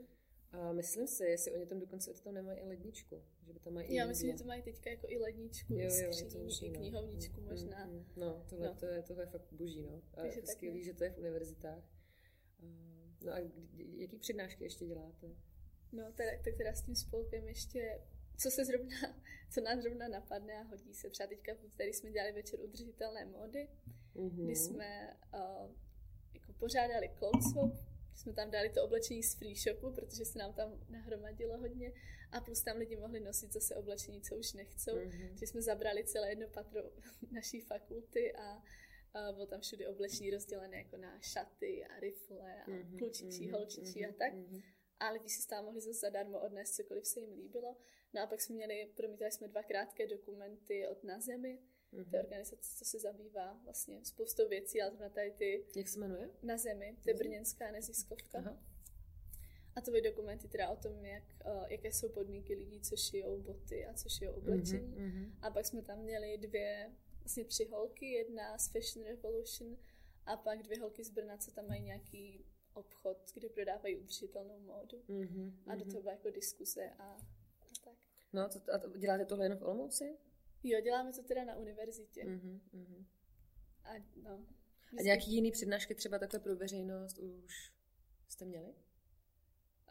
A myslím si, jestli oni tam dokonce to tam nemají i ledničku. Že by tam mají Já myslím, že to mají teďka jako i ledničku, jo, jo, skříň, to boží, i knihovničku no. možná. Mm, mm. No, tohle, no. To, je, tohle je fakt boží, no. A je skvělý, že to je v univerzitách. No a jaký přednášky ještě děláte? No, teda, tak teda s tím spolkem ještě co se zrovna, co nás zrovna napadne a hodí se. Třeba teďka tady jsme dělali večer udržitelné módy, mm-hmm. kdy jsme uh, pořádali cloud swap, jsme tam dali to oblečení z free shopu, protože se nám tam nahromadilo hodně a plus tam lidi mohli nosit zase oblečení, co už nechcou. Mm-hmm. Takže jsme zabrali celé jedno patro naší fakulty a, a bylo tam všude oblečení rozdělené jako na šaty a rifle a mm-hmm, klučičí, mm-hmm, holčičí mm-hmm, a tak. Mm-hmm. a lidi si tam mohli zase zadarmo odnést cokoliv se jim líbilo. No a pak jsme měli, promítali jsme dva krátké dokumenty od Na zemi, mm-hmm. to je organizace, co se zabývá vlastně spoustou věcí, ale na tady ty... Jak se jmenuje? Na zemi, to je brněnská neziskovka. Aha. A to byly dokumenty teda o tom, jak, jaké jsou podmínky lidí, co šijou boty a co šijou oblečení. Mm-hmm. A pak jsme tam měli dvě, vlastně tři holky, jedna z Fashion Revolution a pak dvě holky z Brna, co tam mají nějaký obchod, kde prodávají udržitelnou módu. Mm-hmm, a do mhm. toho byla jako diskuse a, a tak. No to, a to, děláte tohle jenom v Olomouci? Jo, děláme to teda na univerzitě. Mm-hmm, mm-hmm. A, no, a nějaký jiný přednášky třeba takhle pro veřejnost už jste měli?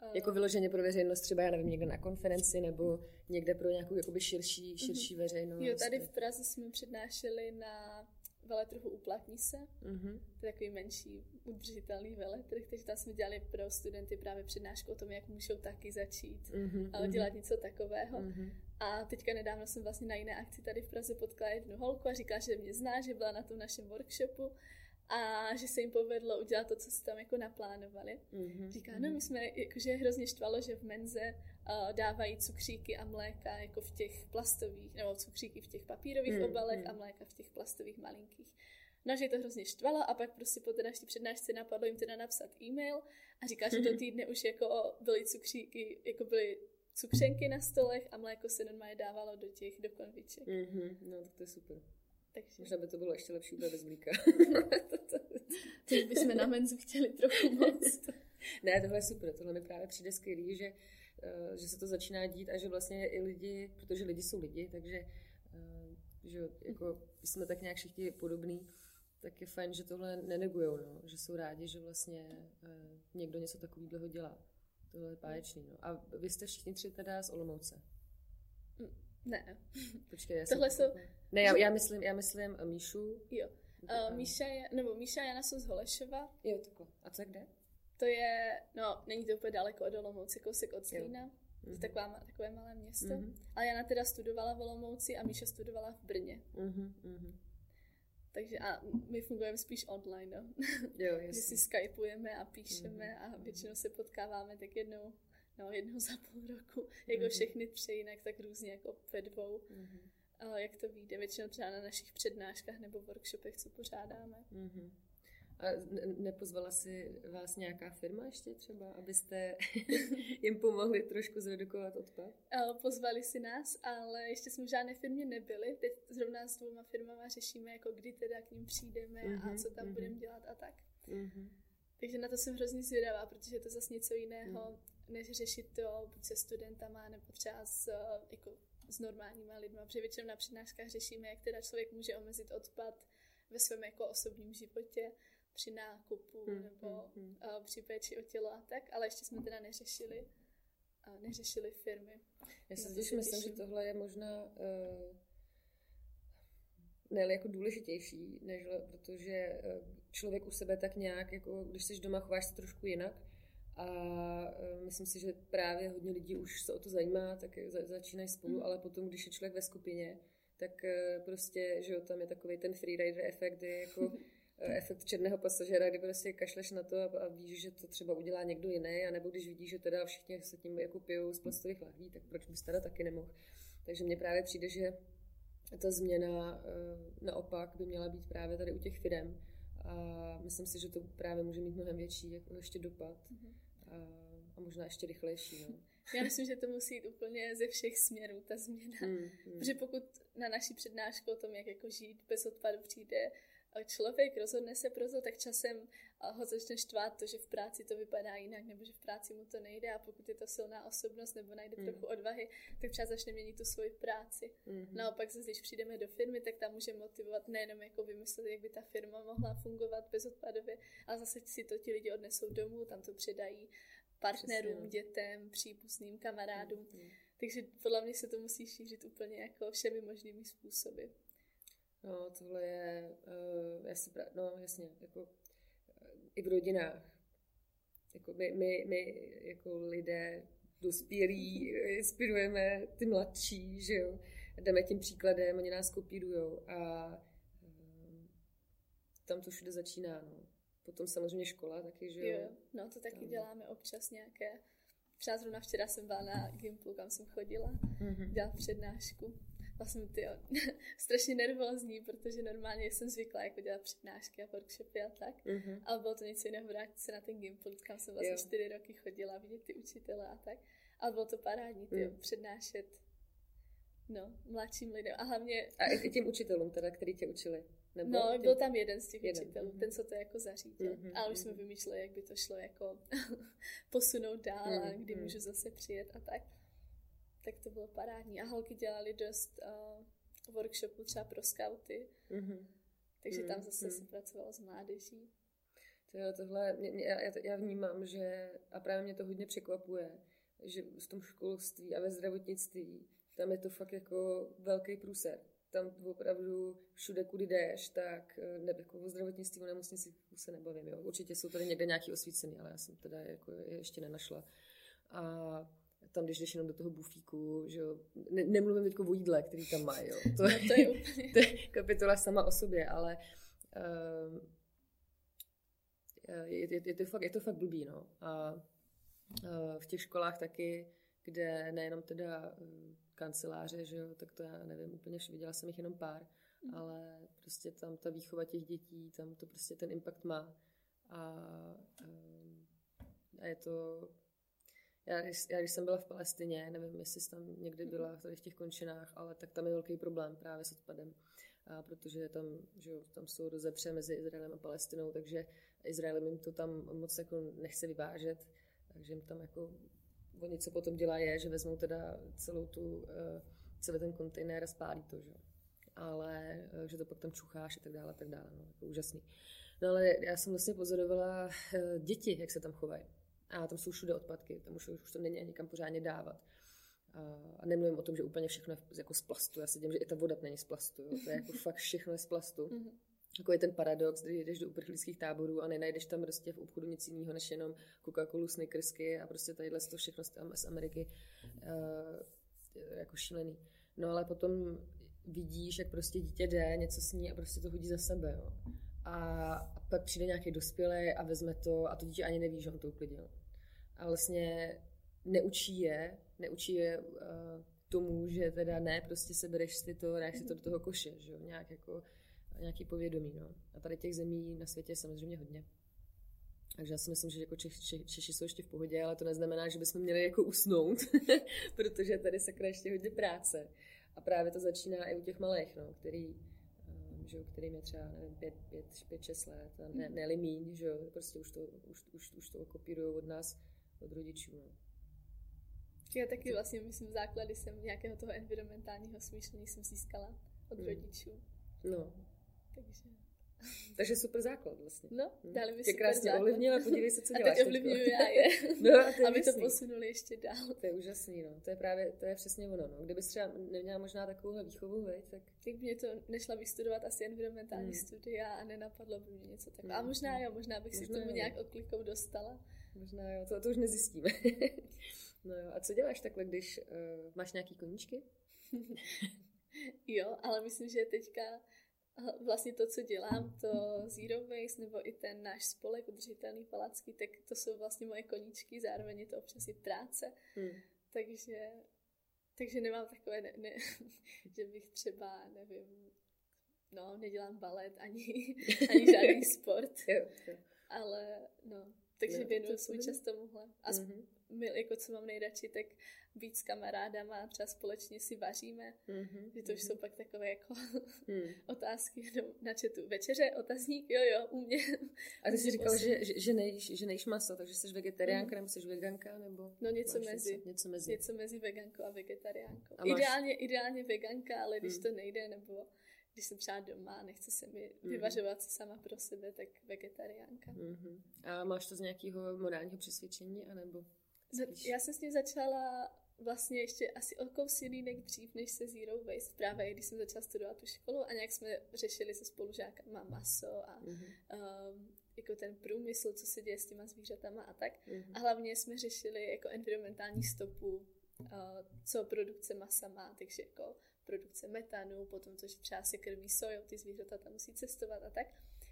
Uh, jako vyloženě pro veřejnost, třeba já nevím, někde na konferenci nebo někde pro nějakou jakoby širší, širší uh-huh. veřejnost. Jo, tady v Praze jsme přednášeli na veletrhu Uplatní se. Uh-huh. To je takový menší udržitelný veletrh, takže tam jsme dělali pro studenty právě přednášku o tom, jak můžou taky začít uh-huh. dělat něco takového. Uh-huh. A teďka nedávno jsem vlastně na jiné akci tady v Praze potkala jednu holku a říkala, že mě zná, že byla na tom našem workshopu a že se jim povedlo udělat to, co si tam jako naplánovali. Mm-hmm. Říká, no my jsme, jakože hrozně štvalo, že v menze uh, dávají cukříky a mléka jako v těch plastových, nebo cukříky v těch papírových mm-hmm. obalech a mléka v těch plastových malinkých. No, že je to hrozně štvalo a pak prostě po té naší přednášce napadlo jim teda napsat e-mail a říká, že do týdne už jako byly cukříky, jako byly cukřenky na stolech a mléko se normálně dávalo do těch, do konviček. Mm-hmm. No, tak to je super. Takže... Možná by to bylo ještě lepší úplně bez mlíka. Teď bychom na menzu chtěli trochu moc. ne, tohle je super, tohle mi právě přijde skvělý, že, uh, že se to začíná dít a že vlastně i lidi, protože lidi jsou lidi, takže uh, že jako jsme tak nějak všichni podobný, tak je fajn, že tohle nenegujou, no. že jsou rádi, že vlastně uh, někdo něco takového dělá. Tohle je báječný. No. A vy jste všichni tři teda z Olomouce? Ne. Počkej, já Tohle jsou... Ne, já, já, myslím, já myslím Míšu. Jo. Uh, Míša je, nebo Míša Jana jsou z Holešova. Jo, takhle. A co kde? To je, no, není to úplně daleko od Olomouci, kousek od Zlína. Mm-hmm. To taková, takové malé město. Mm-hmm. Ale Jana teda studovala v Olomouci a Míša studovala v Brně. Mm-hmm. Takže a my fungujeme spíš online, no. Jo, jasně. Že si skypujeme a píšeme mm-hmm. a většinou se potkáváme tak jednou no, jednou za půl roku, jako mm-hmm. všechny tři, jinak tak různě jako ve dvou. Mm-hmm. A jak to vyjde, většinou třeba na našich přednáškách nebo workshopech, co pořádáme. Mm-hmm. A nepozvala si vás nějaká firma ještě třeba, abyste jim pomohli trošku zredukovat odpad? Pozvali si nás, ale ještě jsme v žádné firmě nebyli. Teď zrovna s dvouma firmama řešíme, jako kdy teda k ním přijdeme mm-hmm, a co tam mm-hmm. budeme dělat a tak. Mm-hmm. Takže na to jsem hrozně zvědavá, protože je to zase něco jiného. Mm než řešit to buď se studentama nebo třeba s, jako, s normálníma lidma, protože většinou na přednáškách řešíme, jak teda člověk může omezit odpad ve svém jako osobním životě při nákupu hmm, nebo hmm, hmm. Uh, při péči o tělo a tak, ale ještě jsme teda neřešili uh, neřešili firmy. Já si spíš myslím, že tohle je možná uh, ne jako důležitější, než protože člověk u sebe tak nějak, jako když jsi doma, chováš se trošku jinak, a e, myslím si, že právě hodně lidí už se o to zajímá, tak začínají spolu, mm. ale potom, když je člověk ve skupině, tak e, prostě, že jo, tam je takový ten freerider efekt, kdy je jako e, efekt černého pasažera, kdy prostě kašleš na to a, a víš, že to třeba udělá někdo jiný, anebo když vidíš, že teda všichni se tím jako pijou z plastových lahví, tak proč bys teda taky nemohl. Takže mně právě přijde, že ta změna naopak by měla být právě tady u těch firm, a myslím si, že to právě může mít mnohem větší jako ještě dopad. Mm-hmm a, a možná ještě rychlejší. No. Já myslím, že to musí jít úplně ze všech směrů, ta změna. Mm, mm. Protože pokud na naší přednášku o tom, jak jako žít bez odpadu přijde člověk, rozhodne se pro to, tak časem ho začne štvát to, že v práci to vypadá jinak, nebo že v práci mu to nejde a pokud je to silná osobnost nebo najde mm. trochu odvahy, tak třeba začne měnit tu svoji práci. Mm. Naopak zase, když přijdeme do firmy, tak tam může motivovat nejenom jako vymyslet, jak by ta firma mohla fungovat bezodpadově, ale zase si to ti lidi odnesou domů, tam to předají partnerům, Přesně. dětem, příbuzných kamarádům. Mm. Takže podle mě se to musí šířit úplně jako všemi možnými způsoby. No, tohle je, uh, já si, no jasně, jako uh, i v rodinách. Jako my, my, my jako lidé dospělí inspirujeme ty mladší, že jo. Jdeme tím příkladem, oni nás kopírujou a uh, tam to všude začíná, no. Potom samozřejmě škola taky, že jo. jo no to taky tam. děláme občas nějaké třeba zrovna včera jsem byla na Gimplu, kam jsem chodila, mm-hmm. dělat přednášku. Vlastně ty strašně nervózní, protože normálně jsem zvykla jako dělat přednášky a workshopy a tak. Mm-hmm. Ale bylo to něco jiného vrátit se na ten Gimpl, kam jsem vlastně jo. čtyři roky chodila, vidět ty učitele a tak. Ale bylo to parádní, ty mm. přednášet no, mladším lidem. A hlavně... A i těm učitelům teda, který tě učili? Nebo no, těm... byl tam jeden z těch jeden. učitelů, mm-hmm. ten, co to jako zařídil. Mm-hmm. Ale už jsme mhm. vymýšleli, jak by to šlo jako posunout dál mm-hmm. a kdy mhm. můžu zase přijet a tak. Tak to bylo parádní. A holky dělali dost uh, workshopů třeba pro scouty. Mm-hmm. Takže tam zase mm-hmm. se pracovalo s mládeží. To jo, tohle, mě, mě, já, já vnímám, že, a právě mě to hodně překvapuje, že v tom školství a ve zdravotnictví, tam je to fakt jako velký průser tam opravdu všude, kudy jdeš, tak eh, ne, jako o zdravotnictví, o nemocnici se nebavím. Jo. Určitě jsou tady někde nějaký osvícený, ale já jsem teda jako je ještě nenašla. A tam, když jdeš jenom do toho bufíku, že jo, ne, nemluvím teď o jídle, který tam mají, jo. To, no, to, je úplně... to je kapitola sama o sobě, ale uh, je, je, je, to fakt, je to fakt blbý, no. A uh, v těch školách taky, kde nejenom teda uh, kanceláře, že jo, tak to já nevím úplně, viděla jsem jich jenom pár, mm. ale prostě tam ta výchova těch dětí, tam to prostě ten impact má. A, ehm, a je to, já když, já když jsem byla v Palestině, nevím, jestli jsi tam někdy byla mhm. tady v těch končinách, ale tak tam je velký problém právě s odpadem. A protože tam, že jo, tam jsou rozepře mezi Izraelem a Palestinou, takže Izraelem jim to tam moc jako nechce vyvážet, takže jim tam jako oni co potom dělá je, že vezmou teda celou tu, eh, celý ten kontejner a spálí to, že ale eh, že to pak tam čucháš a tak dále, a tak dále, no, jako úžasný. No ale já jsem vlastně pozorovala eh, děti, jak se tam chovají. A tam jsou všude odpadky, tam už, už to není ani kam pořádně dávat. A nemluvím o tom, že úplně všechno je jako z plastu. Já se dím, že i ta voda není z plastu. Jo. To je jako fakt všechno je z plastu. Mm-hmm jako je ten paradox, kdy jdeš do uprchlických táborů a nenajdeš tam prostě v obchodu nic jiného, než jenom Coca-Colu, Snickersky a prostě tadyhle to všechno z Ameriky uh, jako šílený. No ale potom vidíš, jak prostě dítě jde, něco sní a prostě to hodí za sebe, jo. A, a pak přijde nějaký dospělý a vezme to a to dítě ani neví, že on to uklidil. A vlastně neučí je, neučí je uh, tomu, že teda ne, prostě sebereš si to, dáš si to do toho koše, že jo, nějak jako nějaký povědomí. No. A tady těch zemí na světě je samozřejmě hodně. Takže já si myslím, že jako Čech, Čech, Češi jsou ještě v pohodě, ale to neznamená, že bychom měli jako usnout, protože tady se ještě hodně práce. A právě to začíná i u těch malých, no, který, um, že, kterým je třeba, nevím, pět, pět, pět šest let, a ne, hmm. ne míň, že jo, prostě už to, už, už, už to kopírují od nás, od rodičů. No. Já taky vlastně myslím, základy jsem nějakého toho environmentálního smýšlení jsem získala od hmm. rodičů. No, takže... Takže super základ vlastně. No, hm. dali mi Tě krásně ovlivnila, podívej se, co děláš. A teď ovlivňuju já je, no, a to je aby to posunuli ještě dál. To je úžasný, no. To je právě, to je přesně ono, no. Kdybys třeba neměla možná takovouhle výchovu, veď, tak... Tak mě to nešla vystudovat asi environmentální hmm. studia a nenapadlo by mě něco takového. Hmm. A možná jo, možná bych možná si k tomu jo. nějak oklikou dostala. Možná jo, to, to už nezjistíme. no jo, a co děláš takhle, když uh, máš nějaký koníčky? jo, ale myslím, že teďka vlastně to, co dělám, to Zero Waste nebo i ten náš spolek udržitelný palacký, tak to jsou vlastně moje koníčky, zároveň je to občas i práce. Hmm. Takže, takže nemám takové, ne, ne, že bych třeba, nevím, no, nedělám balet ani, ani žádný sport. Ale no, takže no, věnuju svůj čas tomuhle. A mm-hmm. My, jako co mám nejradši, tak být s kamarádama a třeba společně si vaříme, mm-hmm. že to už mm-hmm. jsou pak takové jako mm. otázky jenom na četu. Večeře, otazník, jo, jo, u mě. A ty jsi říkal, že, že, že, nejíš, že nejíš maso, takže jsi vegetariánka mm. nebo jsi veganka, nebo? No něco mezi. Něco, něco mezi. Něco mezi vegankou a vegetariánkou. A máš... ideálně, ideálně veganka, ale když mm. to nejde, nebo když jsem třeba doma, nechce se mi mm. vyvažovat si sama pro sebe, tak vegetariánka. Mm-hmm. A máš to z nějakého morálního přesvědčení, anebo? Já jsem s ním začala vlastně ještě asi o kousek línek dřív, než se Zero Waste, právě když jsem začala studovat tu školu a nějak jsme řešili se spolužákama maso a mm-hmm. um, jako ten průmysl, co se děje s těma zvířatama a tak. Mm-hmm. A hlavně jsme řešili jako environmentální stopu, uh, co produkce masa má, takže jako produkce metanu, potom to, že třeba se krmí sojou, ty zvířata tam musí cestovat a tak.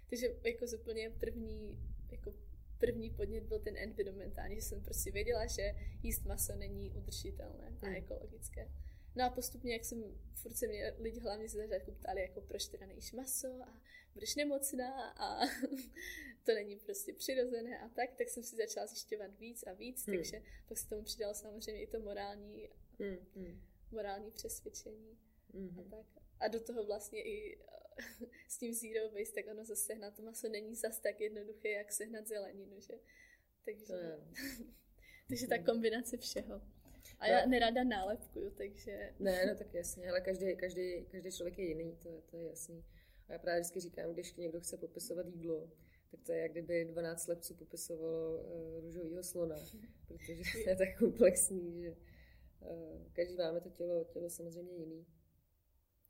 Takže jako z úplně první jako první podnět byl ten environmentální, že jsem prostě věděla, že jíst maso není udržitelné a hmm. ekologické. No a postupně, jak jsem furt se mě lidi hlavně z začátku ptali, jako proč teda nejíš maso a budeš nemocná a to není prostě přirozené a tak, tak jsem si začala zjišťovat víc a víc, hmm. takže pak se tomu přidalo samozřejmě i to morální, hmm. Hmm. morální přesvědčení hmm. a tak. A do toho vlastně i s tím zero waste, tak ono zase sehnat to maso není zas tak jednoduché, jak sehnat zeleninu, že? Takže, takže ta kombinace všeho. A já no. nerada nálepkuju, takže... Ne, no tak jasně, ale každý, každý, každý člověk je jiný, to, to je jasný. A já právě vždycky říkám, když někdo chce popisovat jídlo, tak to je jak kdyby 12 lepců popisovalo uh, růžovýho slona, protože je tak komplexní, že uh, každý máme to tělo, tělo samozřejmě jiný.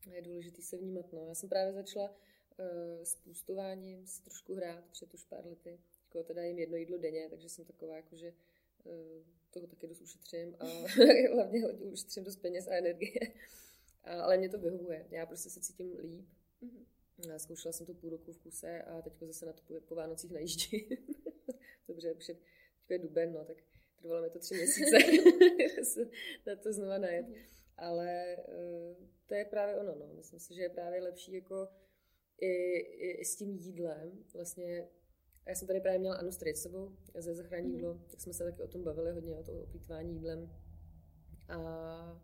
A je důležité se vnímat. No. Já jsem právě začala uh, s půstováním si trošku hrát před už pár lety. Jako teda jim jedno jídlo denně, takže jsem taková jako, že uh, toho taky dost ušetřím a hlavně ušetřím dost peněz a energie. A, ale mě to vyhovuje. Já prostě se cítím líp. Mm-hmm. Zkoušela jsem to půl roku v kuse a teď zase na to po, po Vánocích najíždí. Dobře, už je, je duben, no, tak trvalo mi to tři měsíce na to znova najet. Mm-hmm. Ale uh, to je právě ono, no. Myslím si, že je právě lepší jako i, i, i s tím jídlem. Vlastně, já jsem tady právě měla Anu s sebou ze zachrání mm-hmm. jídlo, tak jsme se taky o tom bavili hodně, o tom oplýtvání jídlem. A, a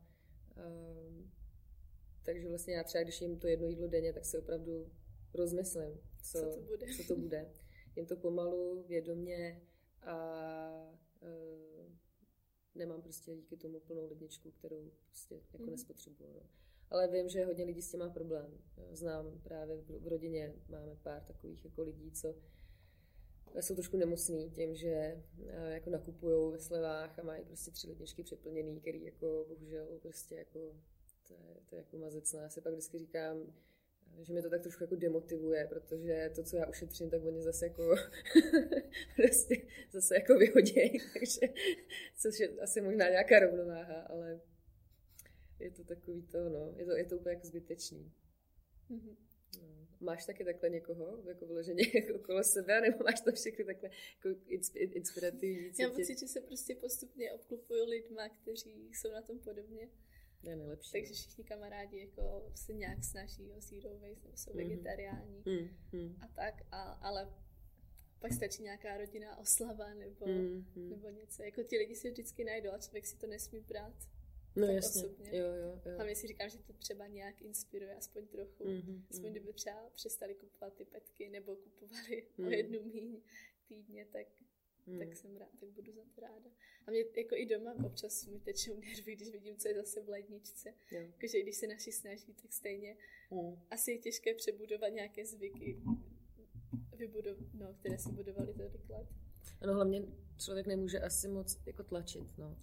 takže vlastně já třeba, když jim to jedno jídlo denně, tak si opravdu rozmyslím, co, co, to, bude. co to bude. Jím to pomalu, vědomě a e, nemám prostě díky tomu plnou ledničku, kterou prostě jako mm. nespotřebuju. No. Ale vím, že hodně lidí s tím má problém. Znám právě v rodině, máme pár takových jako lidí, co jsou trošku nemocný tím, že e, jako nakupují ve slevách a mají prostě tři ledničky přeplněný, který jako bohužel prostě jako to je, to je jako mazec. No, já si pak vždycky říkám, že mě to tak trošku jako demotivuje, protože to, co já ušetřím, tak oni zase jako prostě zase jako vyhodějí, takže což je asi možná nějaká rovnováha, ale je to takový to, no, je to, je to úplně jako zbytečný. Mm-hmm. No. Máš taky takhle někoho, jako vyloženě jako okolo sebe, nebo máš to všechny takhle jako inspirativní? Já mám pocit, že se prostě postupně obklupuju lidma, kteří jsou na tom podobně. Je nejlepší. Takže no. všichni kamarádi jako se nějak snaží o zero waste, nebo jsou mm-hmm. vegetariáni mm-hmm. a tak, a, ale pak stačí nějaká rodinná oslava nebo, mm-hmm. nebo něco. Jako ti lidi si vždycky najdou a člověk si to nesmí brát. No jasně, osobně. jo, jo, jo. Hlavně si říkám, že to třeba nějak inspiruje, aspoň trochu. Mm-hmm. Aspoň kdyby třeba přestali kupovat ty petky nebo kupovali mm. o jednu míň týdně, tak hmm. tak jsem rád, tak budu za to ráda. A mě jako i doma občas mi tečou nervy, když vidím, co je zase v ledničce. Jakože když se naši snaží, tak stejně hmm. asi je těžké přebudovat nějaké zvyky, vybudov, no, které si budovali tolik let. Ano, hlavně člověk nemůže asi moc jako tlačit, no.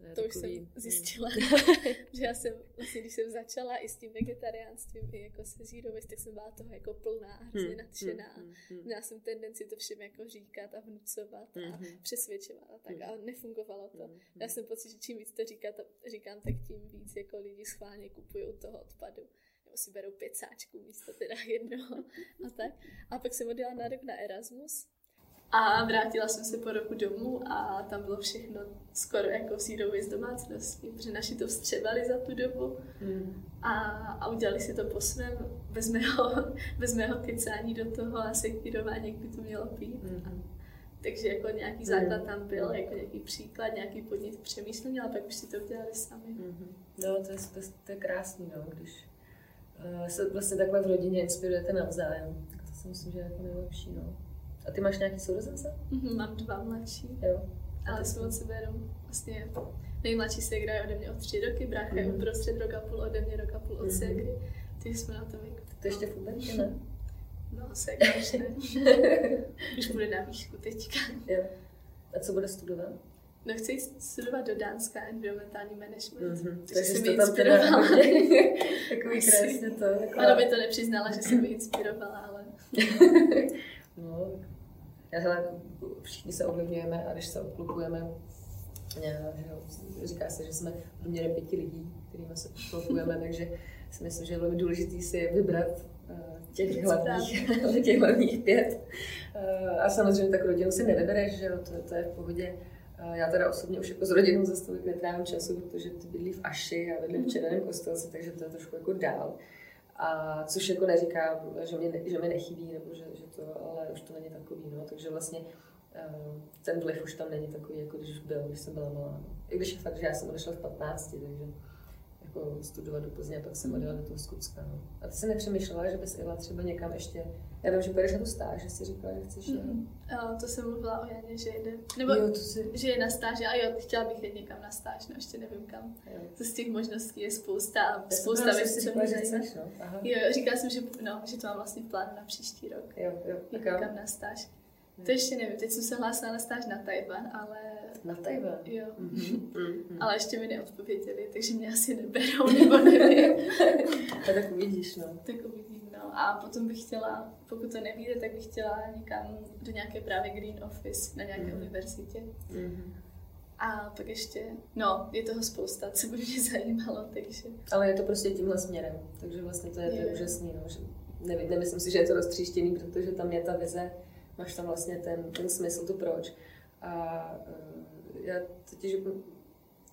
To, je to takový... už jsem hmm. zjistila, že já jsem, vlastně, když jsem začala i s tím vegetariánstvím, i jako se zero tak jsem byla toho jako plná a hrozně hmm. nadšená. Hmm. Hmm. Měla jsem tendenci to všem jako říkat a vnucovat a hmm. přesvědčovat a tak hmm. a nefungovalo to. Hmm. Já jsem pocit, že čím víc to říkat, říkám, tak tím víc jako lidi schválně kupují toho odpadu nebo si berou pět sáčků místo teda jednoho a tak. A pak jsem odjela na rok na Erasmus a vrátila jsem se po roku domů a tam bylo všechno skoro jako sírově z domácnosti, protože naši to vstřebali za tu dobu mm. a, a udělali si to po svém, bez mého, bez mého kecání do toho a sekvírování, jak by to mělo být. Mm. A, takže jako nějaký základ tam byl, jako nějaký příklad, nějaký podnět k přemýšlení, ale pak už si to udělali sami. Mm-hmm. No, to je, to, to je krásný, no, když uh, se vlastně takhle v rodině inspirujete navzájem, tak to si myslím, že je jako nejlepší, no. A ty máš nějaký sourozence? Mm-hmm, mám dva mladší. Jo. Ale jsme od sebe jenom vlastně nejmladší se je ode mě o tři roky, brácha mm-hmm. je uprostřed rok a půl ode mě, rok a půl od mm-hmm. ségry. Ty jsme na tom jako... To ještě v pubertě, ne? No, ségra už ne. už bude na výšku teďka. Jo. A co bude studovat? No chci studovat do Dánska environmentální management. Mm-hmm. Takže jsem tam teda takový krásně to. Taková... Ano by to nepřiznala, že jsem mi inspirovala, ale... No, já hele, všichni se ovlivňujeme a když se obklopujeme, že říká se, že jsme průměrem pěti lidí, kterými se obklopujeme, takže si myslím, že je velmi důležité si vybrat, eh, těch hlavních, těch hlavních pět. A samozřejmě tak rodinu si nevybereš, že jo, to, to je v pohodě. Já teda osobně už jako s rodinou za stolik netrávím času, protože ty bydlí v Aši a bydlím v Červeném kostelci, takže to je trošku jako dál. A což jako neříkám, že mě, že mě nechybí, nebo že, že to, ale už to není takový, no. Takže vlastně uh, ten vliv už tam není takový, jako když byl, když jsem byla malá. No. I když fakt, že já jsem odešla v 15, takže jako studovat do Plzně a pak jsem odjela do toho Skutska. No. A ty jsi nepřemýšlela, že bys jela třeba někam ještě já vím, že půjdeš na tu stáž, že jsi říkala, že chceš jít. Mm-hmm. Uh, to jsem mluvila o Janě, že jde. Nebo jo, to si... že je na stáži, a jo, chtěla bych jít někam na stáž, no ještě nevím kam. Jo. To z těch možností je spousta a spousta věcí, co mě zajímá. No. Jo, říkala jsem, že, no, že to mám vlastně v plánu na příští rok. Jo, jo. Jít někam na stáž. To ještě nevím, teď jsem se hlásila na stáž na Tajvan, ale... Na Tajvan? Jo. Mm-hmm. ale ještě mi neodpověděli, takže mě asi neberou, nebo nevím. a tak uvidíš, no. Tak uvidím, no. A potom bych chtěla, pokud to nevíde, tak bych chtěla někam do nějaké právě Green Office na nějaké mm-hmm. univerzitě. Mm-hmm. A pak ještě, no, je toho spousta, co by mě zajímalo, takže... Ale je to prostě tímhle směrem, takže vlastně to je, je. to úžasný, no, že nevím, nemyslím si, že je to roztříštěný, protože tam je ta vize, máš tam vlastně ten, ten smysl, to proč. A uh, já totiž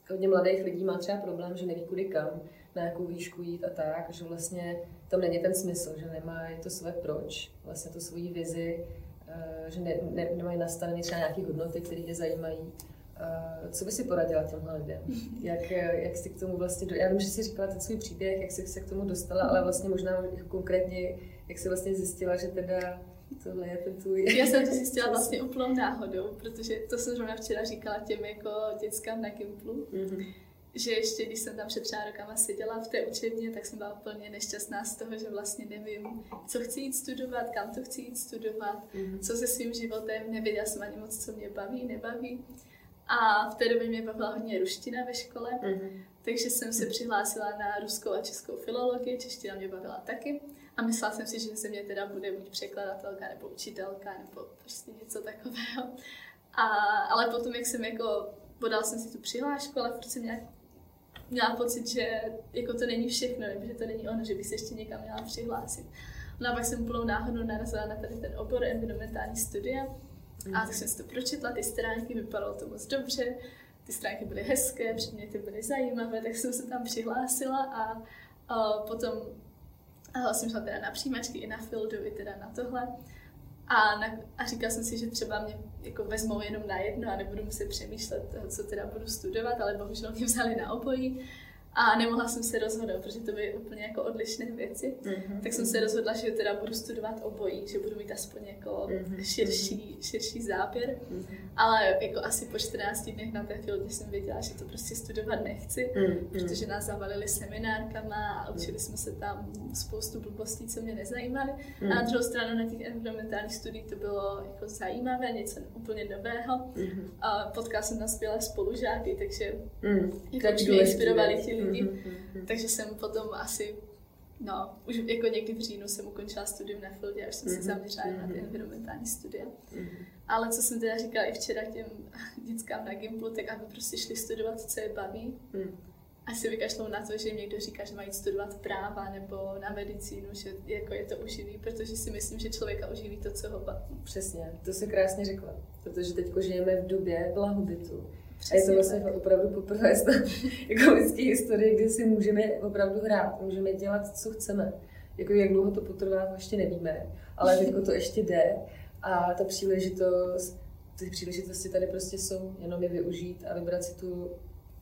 hodně mladých lidí má třeba problém, že neví kudy kam, na jakou výšku jít a tak, že vlastně tam není ten smysl, že nemá to své proč, vlastně to svoji vizi, uh, že ne, ne, nemají nastavené třeba nějaké hodnoty, které je zajímají. Uh, co by si poradila těmhle lidem? Jak, jak jsi k tomu vlastně, do... já vím, že jsi říkala ten svůj příběh, jak jsi se k tomu dostala, ale vlastně možná konkrétně, jak jsi vlastně zjistila, že teda tohle je ten tvůj. Já jsem to zjistila vlastně úplnou náhodou, protože to jsem zrovna včera říkala těm jako dětskám na Gimplu. Mm-hmm. Že ještě, když jsem tam před třeba rokama seděla v té učebně, tak jsem byla úplně nešťastná z toho, že vlastně nevím, co chci jít studovat, kam to chci jít studovat, mm-hmm. co se svým životem, nevěděla jsem ani moc, co mě baví, nebaví. A v té době mě bavila hodně ruština ve škole, mm-hmm. takže jsem se přihlásila na ruskou a českou filologii, čeština mě bavila taky. A myslela jsem si, že ze mě teda bude buď překladatelka nebo učitelka nebo prostě něco takového. A, ale potom, jak jsem jako, podal jsem si tu přihlášku, ale furt jsem nějak měla pocit, že jako to není všechno, že to není ono, že bych se ještě někam měla přihlásit. No a pak jsem plnou náhodou narazila na tady ten obor environmentální studia mm. a tak jsem si to pročetla, ty stránky, vypadalo to moc dobře, ty stránky byly hezké, předměty byly zajímavé, tak jsem se tam přihlásila a, a potom a jsem šla teda na přijímačky i na Fieldu, i teda na tohle. A, na, a říkala jsem si, že třeba mě jako vezmou jenom na jedno a nebudu muset přemýšlet, co teda budu studovat, ale bohužel mě vzali na obojí. A nemohla jsem se rozhodnout, protože to byly úplně jako odlišné věci. Mm-hmm. Tak jsem se rozhodla, že teda budu studovat obojí, že budu mít aspoň jako mm-hmm. širší, širší záběr. Mm-hmm. Ale jako asi po 14 dnech na té filmě jsem věděla, že to prostě studovat nechci, mm-hmm. protože nás zavalili seminárkama a učili jsme se tam spoustu blbostí, co mě nezajímaly. Mm-hmm. A na druhou stranu na těch environmentálních studiích to bylo jako zajímavé, něco úplně nového. Mm-hmm. A potkala jsem tam skvělé spolužáky, takže mm-hmm. jako mě inspirovali ti lidi. Mm-hmm. Takže jsem potom asi No, už jako někdy v říjnu jsem ukončila studium na Fieldě, až jsem mm-hmm. se zaměřila mm-hmm. na ty environmentální studia. Mm-hmm. Ale co jsem teda říkala i včera těm dětskám na Gimplu, tak aby prostě šli studovat, co je baví. Mm. A si vykašlou na to, že jim někdo říká, že mají studovat práva nebo na medicínu, že jako je to uživí, protože si myslím, že člověka uživí to, co ho baví. Přesně, to si krásně řekla, protože teď žijeme v době blahobytu. Přesně a je to vlastně tak. opravdu poprvé jako lidské historie, kdy si můžeme opravdu hrát, můžeme dělat, co chceme. Jako jak dlouho to potrvá, to ještě nevíme, ale teď to ještě jde a ta příležitost, ty příležitosti tady prostě jsou, jenom je využít a vybrat si tu,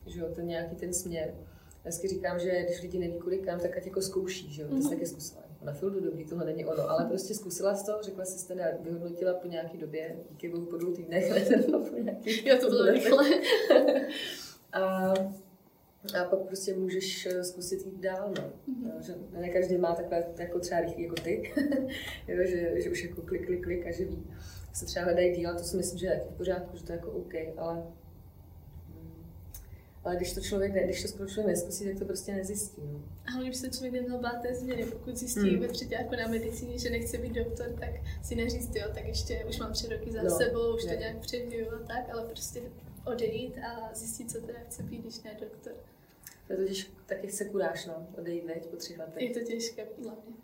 že jo, ten nějaký ten směr. Vždycky říkám, že když lidi neví kudy kam, tak ať jako zkouší, že jo, to mm-hmm. taky zkusila. Na fildu dobrý, tohle není ono, ale prostě zkusila z toho, řekla si, teda vyhodnotila po nějaký době, díky bohu po dvou týdnech, po nějaký Jo, to bylo rychle. a, a pak prostě můžeš eh, zkusit jít dál, no. Mm-hmm. Že ne každý má takhle jako třeba rychlý jako ty, jo, že, že už jako klik, klik, klik a že ví se třeba hledají díl, to si myslím, že je v pořádku, že to je jako OK, ale ale když to člověk ne, když to skoro člověk neskusí, tak to prostě nezjistí. No. Ale už se člověk neměl bát té změny. Pokud zjistí hmm. ve třetí jako na medicíně, že nechce být doktor, tak si neříct, jo, tak ještě už mám tři roky za no, sebou, už ne. to nějak přežiju a tak, ale prostě odejít a zjistit, co teda chce být, když ne doktor. To je totiž taky chce kuráž, no, odejít, veď, po třech letech. Je to těžké, podle mě.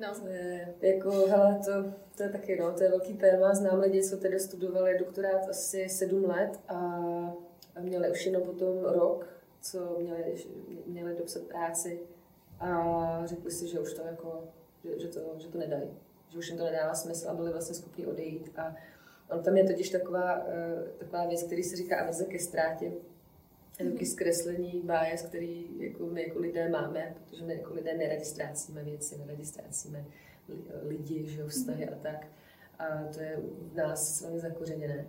No. To je, jako, hele, to, to je taky, no, to je velký téma. Znám lidi, co tedy studovali doktorát asi sedm let a, a měli už jenom potom rok, co měli, měli dopsat práci a řekli si, že už to jako, že, že, to, že to nedají, že už jim to nedává smysl a byli vlastně schopni odejít. A on tam je totiž taková, uh, taková věc, který se říká averze ke ztrátě, taky zkreslení bias, který jako my jako lidé máme, protože my jako lidé neradi ztrácíme věci, neradi ztrácíme lidi, že vztahy a tak. A to je v nás velmi zakořeněné.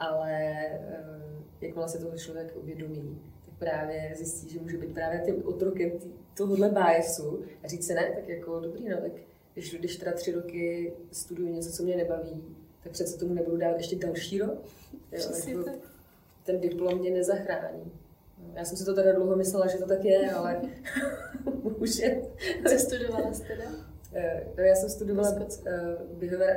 Ale eh, jakmile se toho člověk uvědomí, tak právě zjistí, že může být právě tím otrokem tohohle biasu a říct se ne, tak jako dobrý, no tak když, když teda tři roky studuju něco, co mě nebaví, tak přece tomu nebudu dát ještě další rok. Jo, jako, ten diplom mě nezachrání. Já jsem si to teda dlouho myslela, že to tak je, ale už je. Co studovala jste teda? Eh, no, já jsem studovala eh,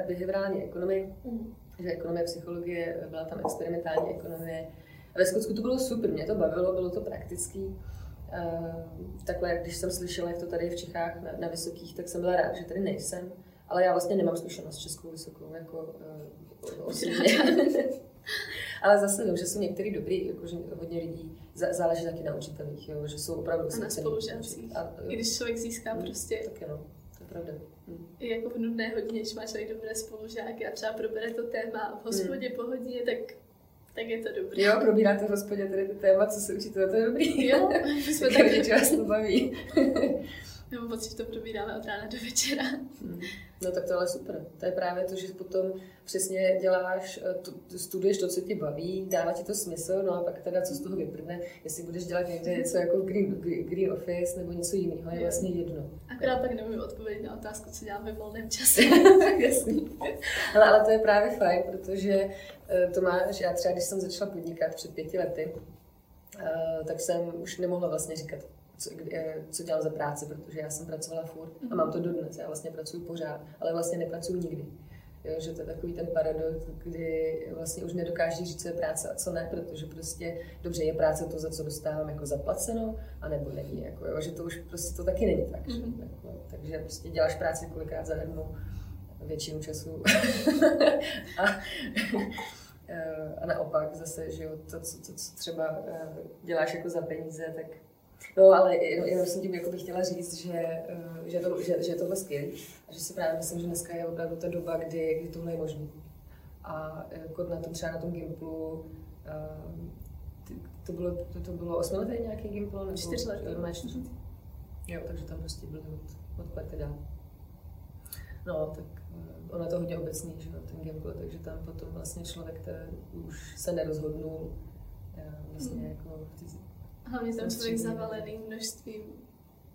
behaviorální ekonomii, mm. Že ekonomie, psychologie, byla tam experimentální ekonomie. A ve Skotsku to bylo super, mě to bavilo, bylo to praktický. Eh, takhle, když jsem slyšela, jak to tady v Čechách na, na vysokých, tak jsem byla ráda, že tady nejsem. Ale já vlastně nemám zkušenost s českou vysokou, jako osobně. Ale zase vím, že jsou některý dobrý, jakože hodně lidí záleží taky na učitelích, jo, že jsou opravdu A na spolužácích. Když člověk získá hmm, prostě... Tak no, pravda. Hmm. jako v nudné hodině, když má člověk dobré spolužáky a třeba probere to téma v hospodě hmm. po hodině, tak tak je to dobrý. Jo, probíráte v hospodě tady to téma, co se učíte, to je dobrý. Jo, my jsme taky. vás to baví. Nebo pocit, že to probíráme od rána do večera. Hmm. No tak to ale super. To je právě to, že potom přesně děláš, eh, studuješ to, co tě baví, dává ti to smysl, no a pak teda co z toho vyprdne, jestli budeš dělat někde něco jako green, green office nebo něco jiného, je vlastně jedno. Akorát pak nemůžu odpovědět na otázku, co dělám ve volném čase. Jasný. ale, ale to je právě fajn, protože eh, to máš, já třeba když jsem začala podnikat před pěti lety, eh, tak jsem už nemohla vlastně říkat, co, co dělám za práci, protože já jsem pracovala furt a mám to dodnes, já vlastně pracuji pořád, ale vlastně nepracuji nikdy. Jo, že to je takový ten paradox, kdy vlastně už nedokážeš říct, co je práce a co ne, protože prostě dobře je práce to, za co dostávám jako zaplaceno, anebo není, jako, jo, že to už prostě to taky není tak. Mm-hmm. Že, jako, takže prostě děláš práci kolikrát zadarmo většinu času. a, a naopak zase, že jo, to, co, to, co třeba eh, děláš jako za peníze, tak No, ale jenom jsem tím jako bych chtěla říct, že, eh, že, to, že, že je tohle skvělé a že si právě myslím, že dneska je opravdu ta doba, kdy, kdy tohle je možné. A jako na tom třeba na tom Gimplu, eh, to bylo, to, to bylo osmiletý nějaký Gimpl? Nebo, čtyři let. Má čtyři. Jo, takže tam prostě byly od, od party dál. No, tak eh, ono je to hodně obecný, že ten Gimpl, takže tam potom vlastně člověk už se nerozhodnul vlastně mm. jako v Hlavně tam člověk zavalený množstvím,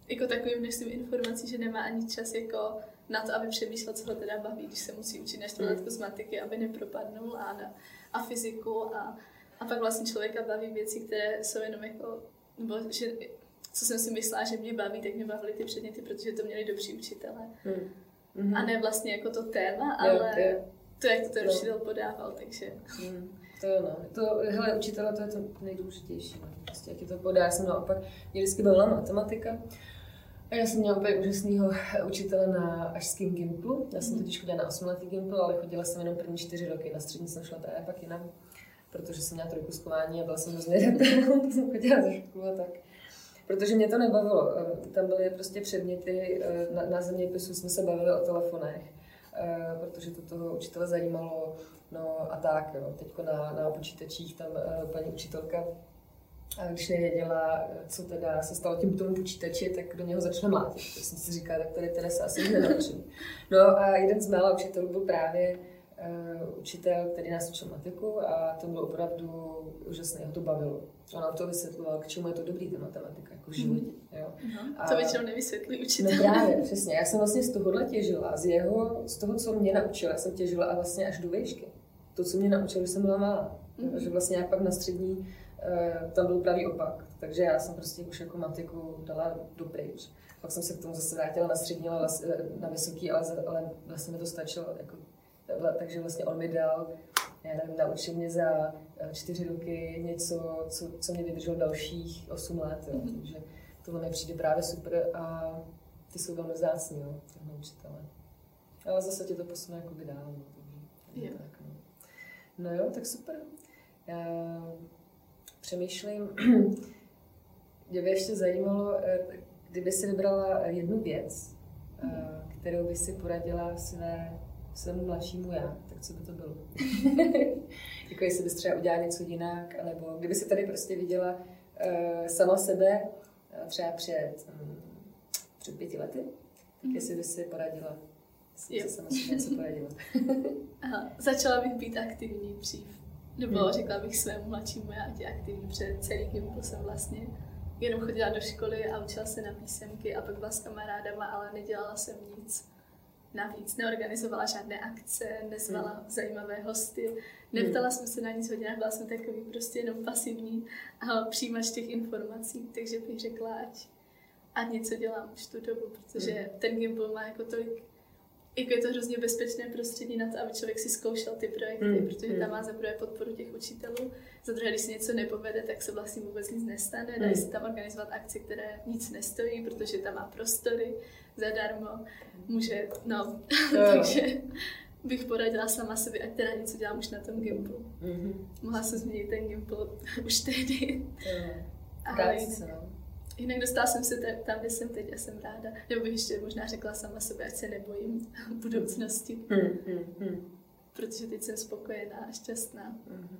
jako takovým množstvím informací, že nemá ani čas jako na to, aby přemýšlel, co ho teda baví, když se musí učit na čtvrtletku z matiky, aby nepropadnul a, na, a fyziku a, a pak vlastně člověka baví věci, které jsou jenom jako, nebo že, co jsem si myslela, že mě baví, tak mě bavily ty předměty, protože to měli dobří učitelé. Hmm. Mm-hmm. A ne vlastně jako to téma, ale jo, to, jak to ten no. učitel podával, takže... Mm. To jo, no. To, hele, učitele, to je to nejdůležitější. No. Prostě, jak je to podá. Já jsem naopak, mě vždycky byla matematika. A já jsem měla úplně úžasného učitele na Ažském Gimplu. Já jsem mhm. totiž chodila na 8 letý Gimpl, ale chodila jsem jenom první čtyři roky. Na střední jsem šla právě pak jinam, protože jsem měla trojku zkování a byla jsem hrozně tak jsem chodila ze školu a tak. Protože mě to nebavilo. Tam byly prostě předměty, eh, na, na zeměpisu jsme se bavili o telefonech, protože to toho učitele zajímalo No a tak, jo. Teď na, na počítačích tam uh, paní učitelka, uh, když nevěděla, co teda se stalo tím tomu počítači, tak do něho začala mlátit. Tak jsem si říkala, tak tady teda se asi nenaučím. No a jeden z mála učitelů byl právě uh, učitel, který nás učil matiku a to bylo opravdu úžasné, ho to bavilo. Ona to vysvětloval, k čemu je to dobrý, ta matematika, jako v životě. Jo. Uh-huh. A, to většinou nevysvětlí učitel. No právě, přesně. Já jsem vlastně z tohohle těžila, z jeho, z toho, co mě naučila, jsem těžila a vlastně až do výšky to, co mě naučil, jsem byla malá. Mm-hmm. Že vlastně jak pak na střední uh, tam byl pravý opak. Takže já jsem prostě už jako matiku dala do pryč. Pak jsem se k tomu zase vrátila na střední, ale eh, na vysoký, ale, ale vlastně mi to stačilo. Jako, takže vlastně on mi dal, já nevím, naučil mě za eh, čtyři roky něco, co, co mě vydrželo dalších osm let. Jo. Mm-hmm. Takže tohle mi přijde právě super a ty jsou velmi vzácní, jo, těhle učitelé. Ale zase tě to posune jako by dál, no, takže, tak, no. no jo, tak super. Já přemýšlím, mě by ještě zajímalo, eh, kdyby si vybrala jednu věc, eh, kterou by si poradila své, svému mladšímu já, tak co by to bylo? jako jestli bys třeba udělala něco jinak, nebo kdyby si tady prostě viděla uh, sama sebe třeba před, um, před pěti lety, tak jestli by si poradila, jestli si sama sebe něco poradila. Aha, začala bych být aktivní dřív. Nebo hmm. řekla bych svému mladšímu já, ať je aktivní, před celý gimpl jsem vlastně jenom chodila do školy a učila se na písemky a pak byla s kamarádama, ale nedělala jsem nic navíc. Neorganizovala žádné akce, nezvala hmm. zajímavé hosty, neptala hmm. jsem se na nic hodně, byla jsem takový prostě jenom pasivní a přijímač těch informací, takže bych řekla, ať, ať něco dělám už tu dobu, protože hmm. ten gimbal má jako tolik jako je to hrozně bezpečné prostředí na to, aby člověk si zkoušel ty projekty, mm, protože tam má za prvé podporu těch učitelů, za druhé, když se něco nepovede, tak se vlastně vůbec nic nestane, dají se tam organizovat akce, které nic nestojí, protože tam má prostory zadarmo, může, no, takže bych poradila sama sobě, ať teda něco dělám už na tom Gimplu. Mm-hmm. Mohla jsem změnit ten Gimpl už tehdy. Ale jinak, jinak dostala jsem se tam, kde jsem teď a jsem ráda. Nebo bych ještě možná řekla sama sobě, ať se nebojím budoucnosti. Mm-hmm. Protože teď jsem spokojená a šťastná. Mm-hmm.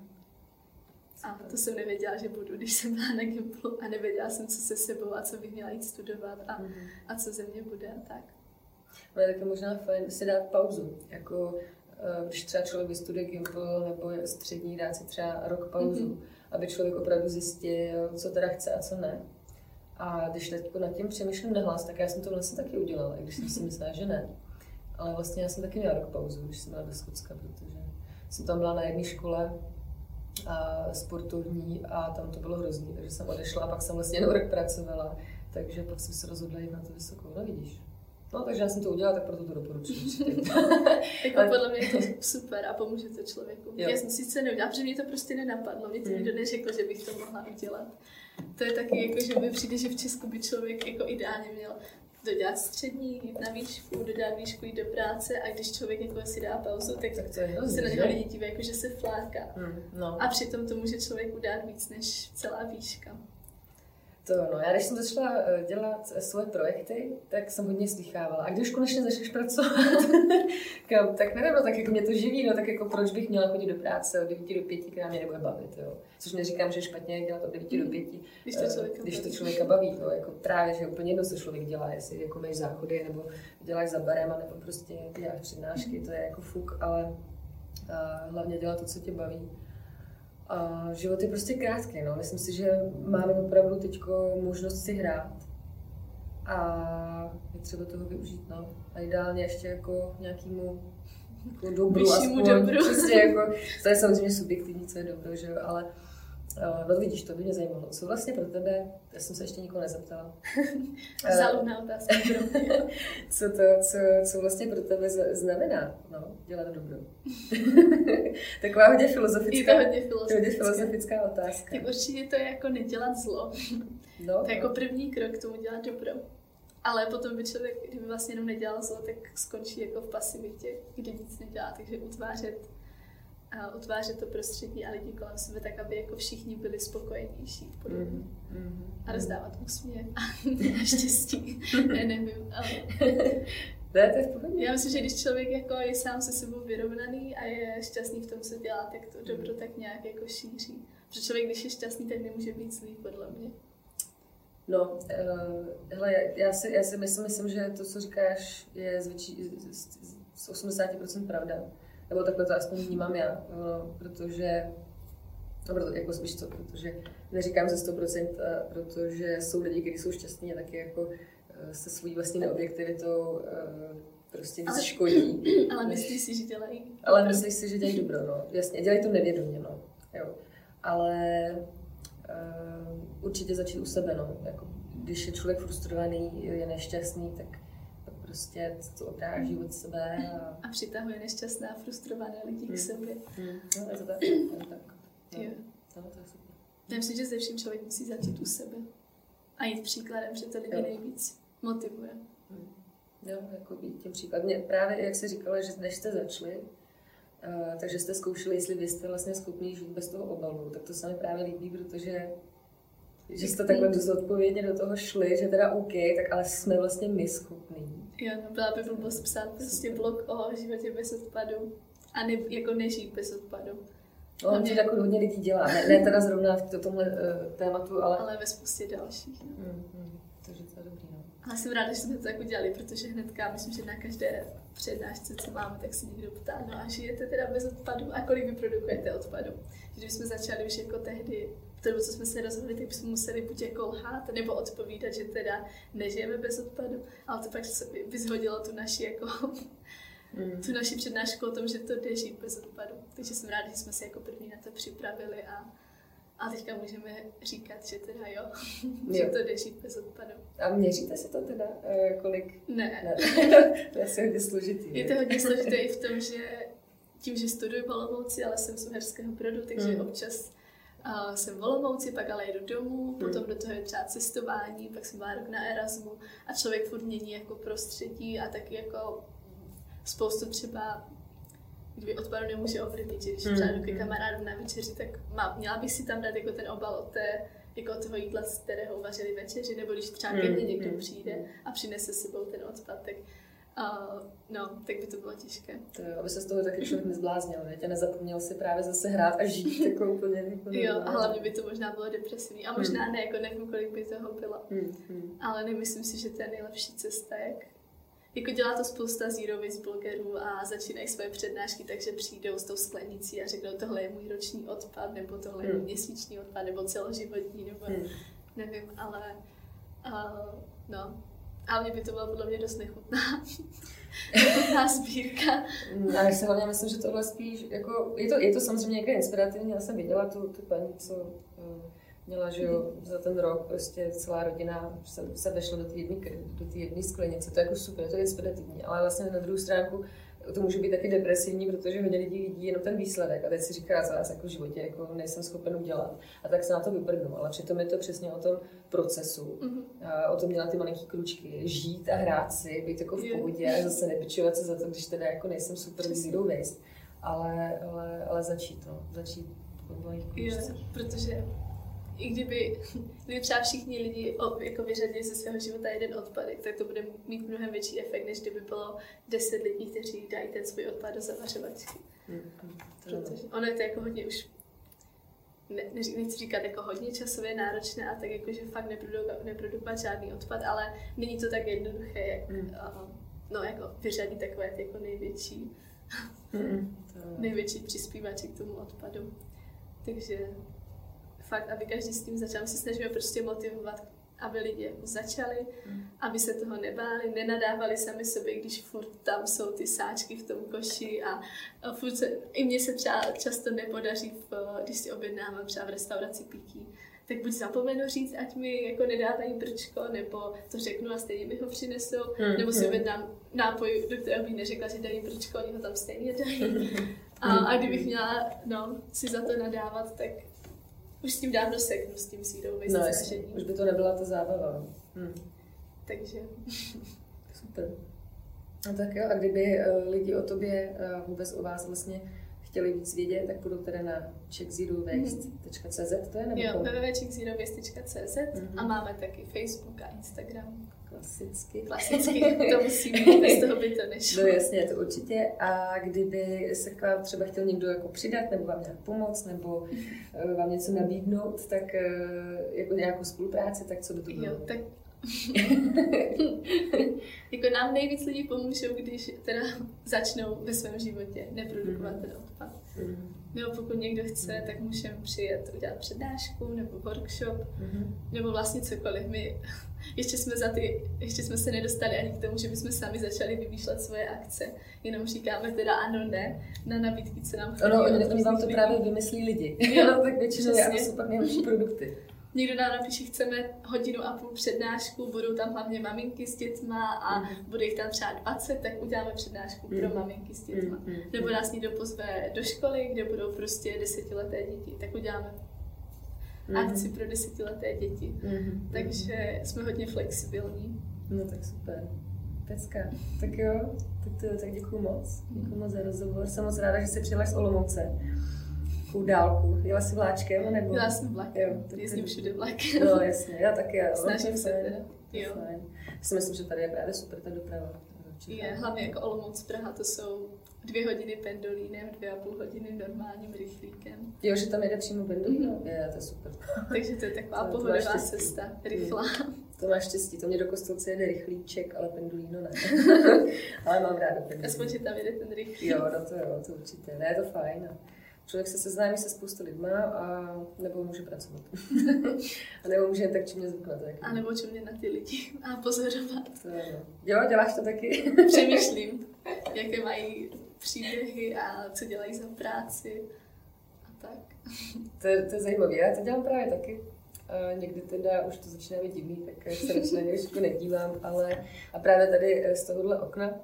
A to jsem nevěděla, že budu, když jsem byla na Gimplu a nevěděla jsem, co se sebou a co bych měla jít studovat a, mm-hmm. a co ze mě bude a tak. Ale je taky možná fajn si dát pauzu. Jako eh, když třeba člověk vystuduje Gimpl nebo je střední, dát si třeba rok pauzu, mm-hmm. aby člověk opravdu zjistil, co teda chce a co ne. A když teď nad tím přemýšlím nahlas, tak já jsem to vlastně taky udělala, i když jsem si myslela, že ne. Ale vlastně já jsem taky měla rok pauzu, když jsem byla do Skotska, protože jsem tam byla na jedné škole a sportovní a tam to bylo hrozný, takže jsem odešla a pak jsem vlastně jenom rok pracovala, takže pak jsem se rozhodla jít na to vysokou, no vidíš. No, takže já jsem to udělala, tak proto to doporučuji. jako Ale... podle mě je to super a pomůže to člověku. Jo. Já jsem sice neudělala, protože mě to prostě nenapadlo. Mě to nikdo hmm. neřekl, že bych to mohla udělat. To je taky jako, že mi přijde, že v Česku by člověk jako ideálně měl dodělat střední, jít na výšku, dodat výšku, jít do práce a když člověk jako si dá pauzu, tak, tak to je hrozný, se na něho lidi dívají, jako že se fláká. Mm, no. A přitom to může člověk udát víc než celá výška. To no, já když jsem začala eh, dělat svoje projekty, tak jsem hodně slychávala. A když konečně začneš pracovat, tak nevím, no, tak jako mě to živí, no tak jako proč bych měla chodit do práce od 9 do 5, která mě nebude bavit, jo. Což neříkám, že je špatně dělat od 9 do 5, když to člověka, eh, když to člověka baví, no, jako právě, že úplně jedno, co člověk dělá, jestli jako máš záchody, nebo děláš za barem, nebo prostě děláš přednášky, to je jako fuk, ale eh, hlavně dělat to, co tě baví. A život je prostě krátký, no. Myslím si, že máme opravdu teď možnost si hrát a je třeba toho využít, no. A ideálně ještě jako nějakému jako dobru, aspoň, dobru. Přesně, jako, to je samozřejmě subjektivní, co je dobro, že jo, ale Uh, no vidíš, to by mě zajímalo. Co vlastně pro tebe, já jsem se ještě nikoho nezeptala. Záludná otázka co to, co, co vlastně pro tebe znamená, no, dělat dobro? Taková hodně filozofická, je to hodně filozofická. hodně filozofická otázka. Tak určitě to je jako nedělat zlo. No, to je jako první krok k tomu dělat dobro. Ale potom by člověk, kdyby vlastně jenom nedělal zlo, tak skončí jako v pasivitě, kde nic nedělá. Takže utvářet a utvářet to prostředí a lidi kolem sebe tak, aby jako všichni byli spokojenější Mm, mm, a rozdávat úsměv a štěstí. ne, nevím, ale... Ne, to je v Já myslím, že když člověk jako je sám se sebou vyrovnaný a je šťastný v tom, co dělá, tak to dobro tak nějak jako šíří. Protože člověk, když je šťastný, tak nemůže být zlý, podle mě. No, uh, hele, já si, já si myslím, myslím, že to, co říkáš, je z, větší, z, z 80% pravda. Nebo takhle to aspoň vnímám já, uh, protože, no, proto, jako spíš co, protože neříkám ze 100%, uh, protože jsou lidi, kteří jsou šťastní a taky jako Eh, se svojí vlastní neobjektivitou eh, prostě ale, škodí. Ale myslíš si, že dělají Ale myslíš si, že dělají dobro, no. Jasně, dělají to nevědomě, no. Jo. Ale uh, určitě začít u sebe, no. Jako, když je člověk frustrovaný, je nešťastný, tak prostě to odráží od sebe. A, a přitahuje nešťastné a frustrované lidi hmm. k sobě. Hmm. No, to tak. Tak. No. Jo. No, to je super. Já myslím, že ze vším člověk musí začít u sebe. A jít příkladem, že to lidi nejvíc motivuje. Jo, jako být tím příkladem. Právě jak se říkala, že než jste začali, uh, takže jste zkoušeli, jestli vy jste vlastně schopni žít bez toho obalu, tak to se mi právě líbí, protože že jste takhle dost odpovědně do toho šli, že teda OK, tak ale jsme vlastně my schopní. Jo, no byla by blbost psát prostě blog o životě bez odpadu a ne, jako nežít bez odpadu. No, on to jako hodně lidí dělá, ne, ne teda zrovna v tomhle uh, tématu, ale... Ale ve spoustě dalších. No. Mm, mm, takže to je dobrý, no. Ale jsem ráda, že jsme to tak udělali, protože hnedka, myslím, že na každé přednášce, co máme, tak se někdo ptá, no a žijete teda bez odpadu a kolik vyprodukujete odpadu? Když jsme začali už jako tehdy to, co jsme se rozhodli, tak bychom museli buď jako lhát, nebo odpovídat, že teda nežijeme bez odpadu, ale to pak vyzhodilo tu naši jako mm. tu naši přednášku o tom, že to jde žít bez odpadu. Takže jsem ráda, že jsme se jako první na to připravili a, a teďka můžeme říkat, že teda jo, jo. že to jde žít bez odpadu. A měříte si to teda, eh, kolik? Ne. ne. to je asi hodně složitý. Je to hodně složité i v tom, že tím, že studuji v Olomouci, ale jsem z Uherského Brodu, takže mm. občas uh, jsem v Olomouci, pak ale jedu domů, mm. potom do toho je třeba cestování, pak jsem byla rok na Erasmu a člověk furt mění jako prostředí a taky jako spoustu třeba kdyby odpadu nemůže ovlivnit, že když mm. třeba jdu ke kamarádům na večeři, tak má, měla bych si tam dát jako ten obal od té, jako toho jídla, z kterého uvařili večeři, nebo když třeba ke mně někdo mm. přijde a přinese s sebou ten odpad, tak uh, no, tak by to bylo těžké. To jo, aby se z toho taky člověk nezbláznil, ne? A nezapomněl si právě zase hrát a žít jako úplně. Jako jo, a hlavně by to možná bylo depresivní. A možná mm. ne, jako nevím, kolik by toho bylo. Mm. Mm. Ale nemyslím si, že to je nejlepší cesta, jak jako dělá to spousta zero waste blogerů a začínají svoje přednášky, takže přijdou s tou sklenicí a řeknou, tohle je můj roční odpad, nebo tohle je můj hmm. měsíční odpad, nebo celoživotní, nebo hmm. nevím, ale uh, no. A mě by to bylo podle mě dost nechutná. nechutná sbírka. A já si hlavně myslím, že tohle spíš, jako, je to, je to samozřejmě někde inspirativní, já jsem viděla tu, tu paní, co uh, měla, že jo, za ten rok prostě celá rodina se, se vešla do té jedné do jedné sklenice, to je jako super, to je inspirativní, ale vlastně na druhou stránku to může být taky depresivní, protože hodně lidí vidí jenom ten výsledek. A teď si říká, já jako v životě jako nejsem schopen udělat. A tak se na to vyprdnu, ale přitom je to přesně o tom procesu, mm-hmm. o tom dělat ty malinký kručky, žít a hrát si, být jako v pohodě a zase nepičovat se za to, když teda jako nejsem super zero waste, ale, ale, ale začít, no, začít malých protože i kdyby, kdyby třeba všichni lidi jako vyřadili ze svého života jeden odpadek, tak to bude mít mnohem větší efekt, než kdyby bylo deset lidí, kteří dají ten svůj odpad do zavařovačky. Mm-hmm. Protože ono je to jako hodně už ne, nechci říkat jako hodně časově náročné a tak jako, že fakt neprodukovat, neprodukovat žádný odpad, ale není to tak jednoduché, jak mm. uh, no, jako vyřadit takové ty jako největší mm. největší přispívači k tomu odpadu. Takže fakt, aby každý s tím začal. My se snažíme prostě motivovat, aby lidi jako začali, mm. aby se toho nebáli, nenadávali sami sobě, když furt tam jsou ty sáčky v tom koši a, furt se, i mně se třeba často nepodaří, v, když si objednávám třeba v restauraci pití, tak buď zapomenu říct, ať mi jako nedávají brčko, nebo to řeknu a stejně mi ho přinesou, mm, nebo si objednám nápoj, do kterého bych neřekla, že dají brčko, oni ho tam stejně dají. A, a kdybych měla no, si za to nadávat, tak už s tím dávno seknu, s tím sídou no, už by to nebyla ta zábava. Hm. Takže. Super. No tak jo, a kdyby uh, lidi o tobě, uh, vůbec o vás vlastně chtěli víc vědět, tak půjdou teda na checkzerowaste.cz, to je nebo Jo, www.checkzerowaste.cz mm-hmm. a máme taky Facebook a Instagram. Klasicky. Klasicky, to musí být, bez toho by to nešlo. No jasně, to určitě. A kdyby se k vám třeba chtěl někdo jako přidat, nebo vám nějak pomoct, nebo eh, vám něco nabídnout, tak eh, jako nějakou spolupráci, tak co by to bylo? Jo, tak jako nám nejvíc lidí pomůžou, když teda začnou ve svém životě neprodukovat mm-hmm. ten odpad. Mm-hmm. Nebo pokud někdo chce, mm-hmm. tak můžeme přijet udělat přednášku nebo workshop, mm-hmm. nebo vlastně cokoliv. My ještě jsme, za ty, ještě jsme se nedostali ani k tomu, že bychom sami začali vymýšlet svoje akce. Jenom říkáme teda ano, ne, na nabídky, co nám chodí. Ono, oni, vám to lidí. právě vymyslí lidi. Jo, tak většinou jsou pak nejlepší produkty. Někdo nám napíše, chceme hodinu a půl přednášku, budou tam hlavně maminky s dětma a mm. bude jich tam třeba 20, tak uděláme přednášku mm. pro maminky s dětma. Mm. Nebo nás někdo pozve do školy, kde budou prostě desetileté děti, tak uděláme mm-hmm. akci pro desetileté děti. Mm-hmm. Takže jsme hodně flexibilní. No tak super. Pecka. Tak jo, tak, to, tak děkuji moc. Děkuji moc za rozhovor. Jsem moc ráda, že jsi přijela z Olomouce. Takovou dálku. Jela jsi vláčkem? Nebo? Jela jsem vlakem. Jo, Jezdím všude vlakem. No jasně, já taky. Já. Snažím se teda. Jo. Fajn. Si myslím, že tady je právě super ta doprava. Je, hlavně jako Olomouc Praha, to jsou dvě hodiny pendolínem, dvě a půl hodiny normálním rychlíkem. Jo, že tam jede přímo pendolín? Mm-hmm. Je, to je super. Takže to je taková to, pohodová cesta, rychlá. To máš štěstí, to mě do kostelce jede rychlíček, ale pendolíno ne. ale mám ráda pendolíno. Aspoň, že tam jede ten rychlík. Jo, no to jo, to určitě. Ne, je to fajn. Člověk se seznámí se spoustu lidma a nebo může pracovat. a nebo může jen tak čím zvyknout. A nebo čím na ty lidi a pozorovat. To jo, děláš to taky? Přemýšlím, jaké mají příběhy a co dělají za práci a tak. To, je, to je zajímavé, já to dělám právě taky. A někdy teda už to začíná být divný, tak se radši na něj nedívám, ale a právě tady eh, z tohohle okna,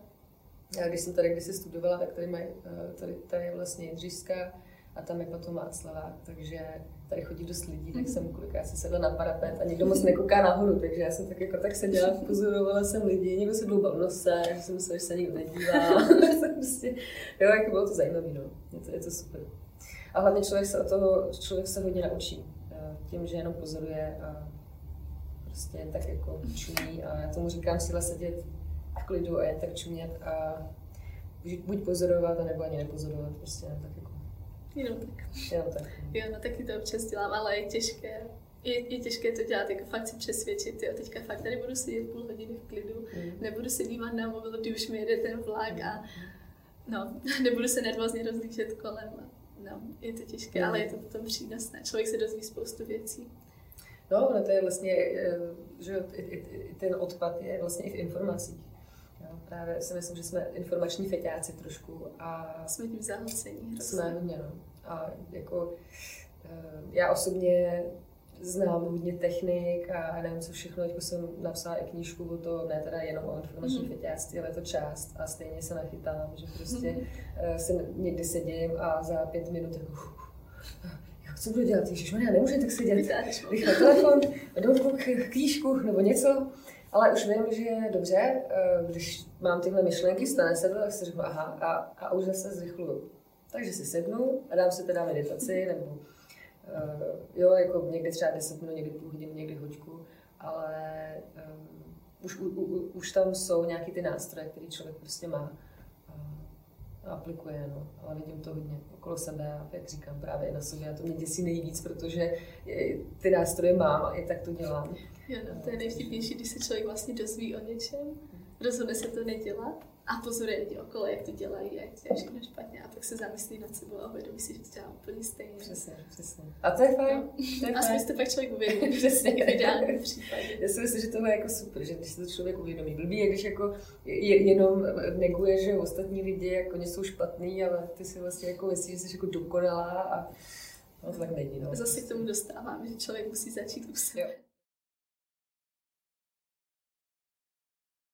já když jsem tady kdysi studovala, tak tady, mají, eh, tady, tady je vlastně Jindřišská a tam je potom Václavák, takže tady chodí dost lidí, tak jsem kolikrát se sedla na parapet a někdo moc nekouká nahoru, takže já jsem tak jako tak seděla, pozorovala jsem lidi, někdo se dloubal nose, že jsem myslela, že se nikdo nedívá. prostě, jo, jako bylo to zajímavé, no. Je to, je to super. A hlavně člověk se o toho, člověk se hodně naučí. Eh, tím, že jenom pozoruje a prostě jen tak jako čumí a já tomu říkám síla sedět v klidu a jen tak čumět a buď pozorovat, nebo ani nepozorovat, prostě jen tak jako Jenom tak. Jenom tak. Jo, no taky to občas dělám, ale je těžké. Je, je těžké to dělat, jako fakt si přesvědčit, jo, teďka fakt tady budu sedět půl hodiny v klidu, mm. nebudu se dívat na mobil, když už mi jede ten vlak a no, nebudu se nervózně rozlížet kolem. No, je to těžké, mm. ale je to potom přínosné. Člověk se dozví spoustu věcí. No, no to je vlastně, eh, že ten odpad je vlastně i v informacích. Právě si myslím, že jsme informační feťáci trošku a... Jsme tím zahlcení. Jsme hodně, no. A jako eh, já osobně znám hodně technik a nevím, co všechno. Jako jsem napsala i knížku o to, ne teda jenom o informační mm. feťáctví, ale je to část a stejně se nachytám, že prostě mm. se někdy sedím a za pět minut jako co budu dělat, Ježiš, já nemůžu tak sedět, rychle telefon, notebook, knížku nebo něco. Ale už vím, že je dobře, eh, když mám tyhle myšlenky, stane se to, tak si řeknu aha a, a už zase zrychluju. Takže si sednu a dám si teda meditaci, nebo uh, jo, jako někdy třeba 10 minut, někdy půl hodiny, někdy hoďku, ale um, už, u, u, už tam jsou nějaký ty nástroje, které člověk prostě má aplikuje, no. ale vidím to hodně okolo sebe a jak říkám právě na sobě a to mě děsí nejvíc, protože ty nástroje mám a i tak to dělám. Jo, no, to je nejvtipnější, když se člověk vlastně dozví o něčem, rozhodne se to nedělat a pozoruje lidi okolo, jak to dělají, jak to je všechno špatně a pak se zamyslí nad sebou a uvědomí si, že to dělá úplně stejně. Přesně, přesně. A to je fajn. No. To je Aspoň to pak člověk uvědomí, přesně v ideálním případě. Já si myslím, že tohle je jako super, že když se to člověk uvědomí. Blbý je, když jako jenom neguje, že ostatní lidi jako jsou špatný, ale ty si vlastně jako myslíš, že jsi jako dokonalá a no to tak není. No. Zase k tomu dostávám, že člověk musí začít u sebe. Jo.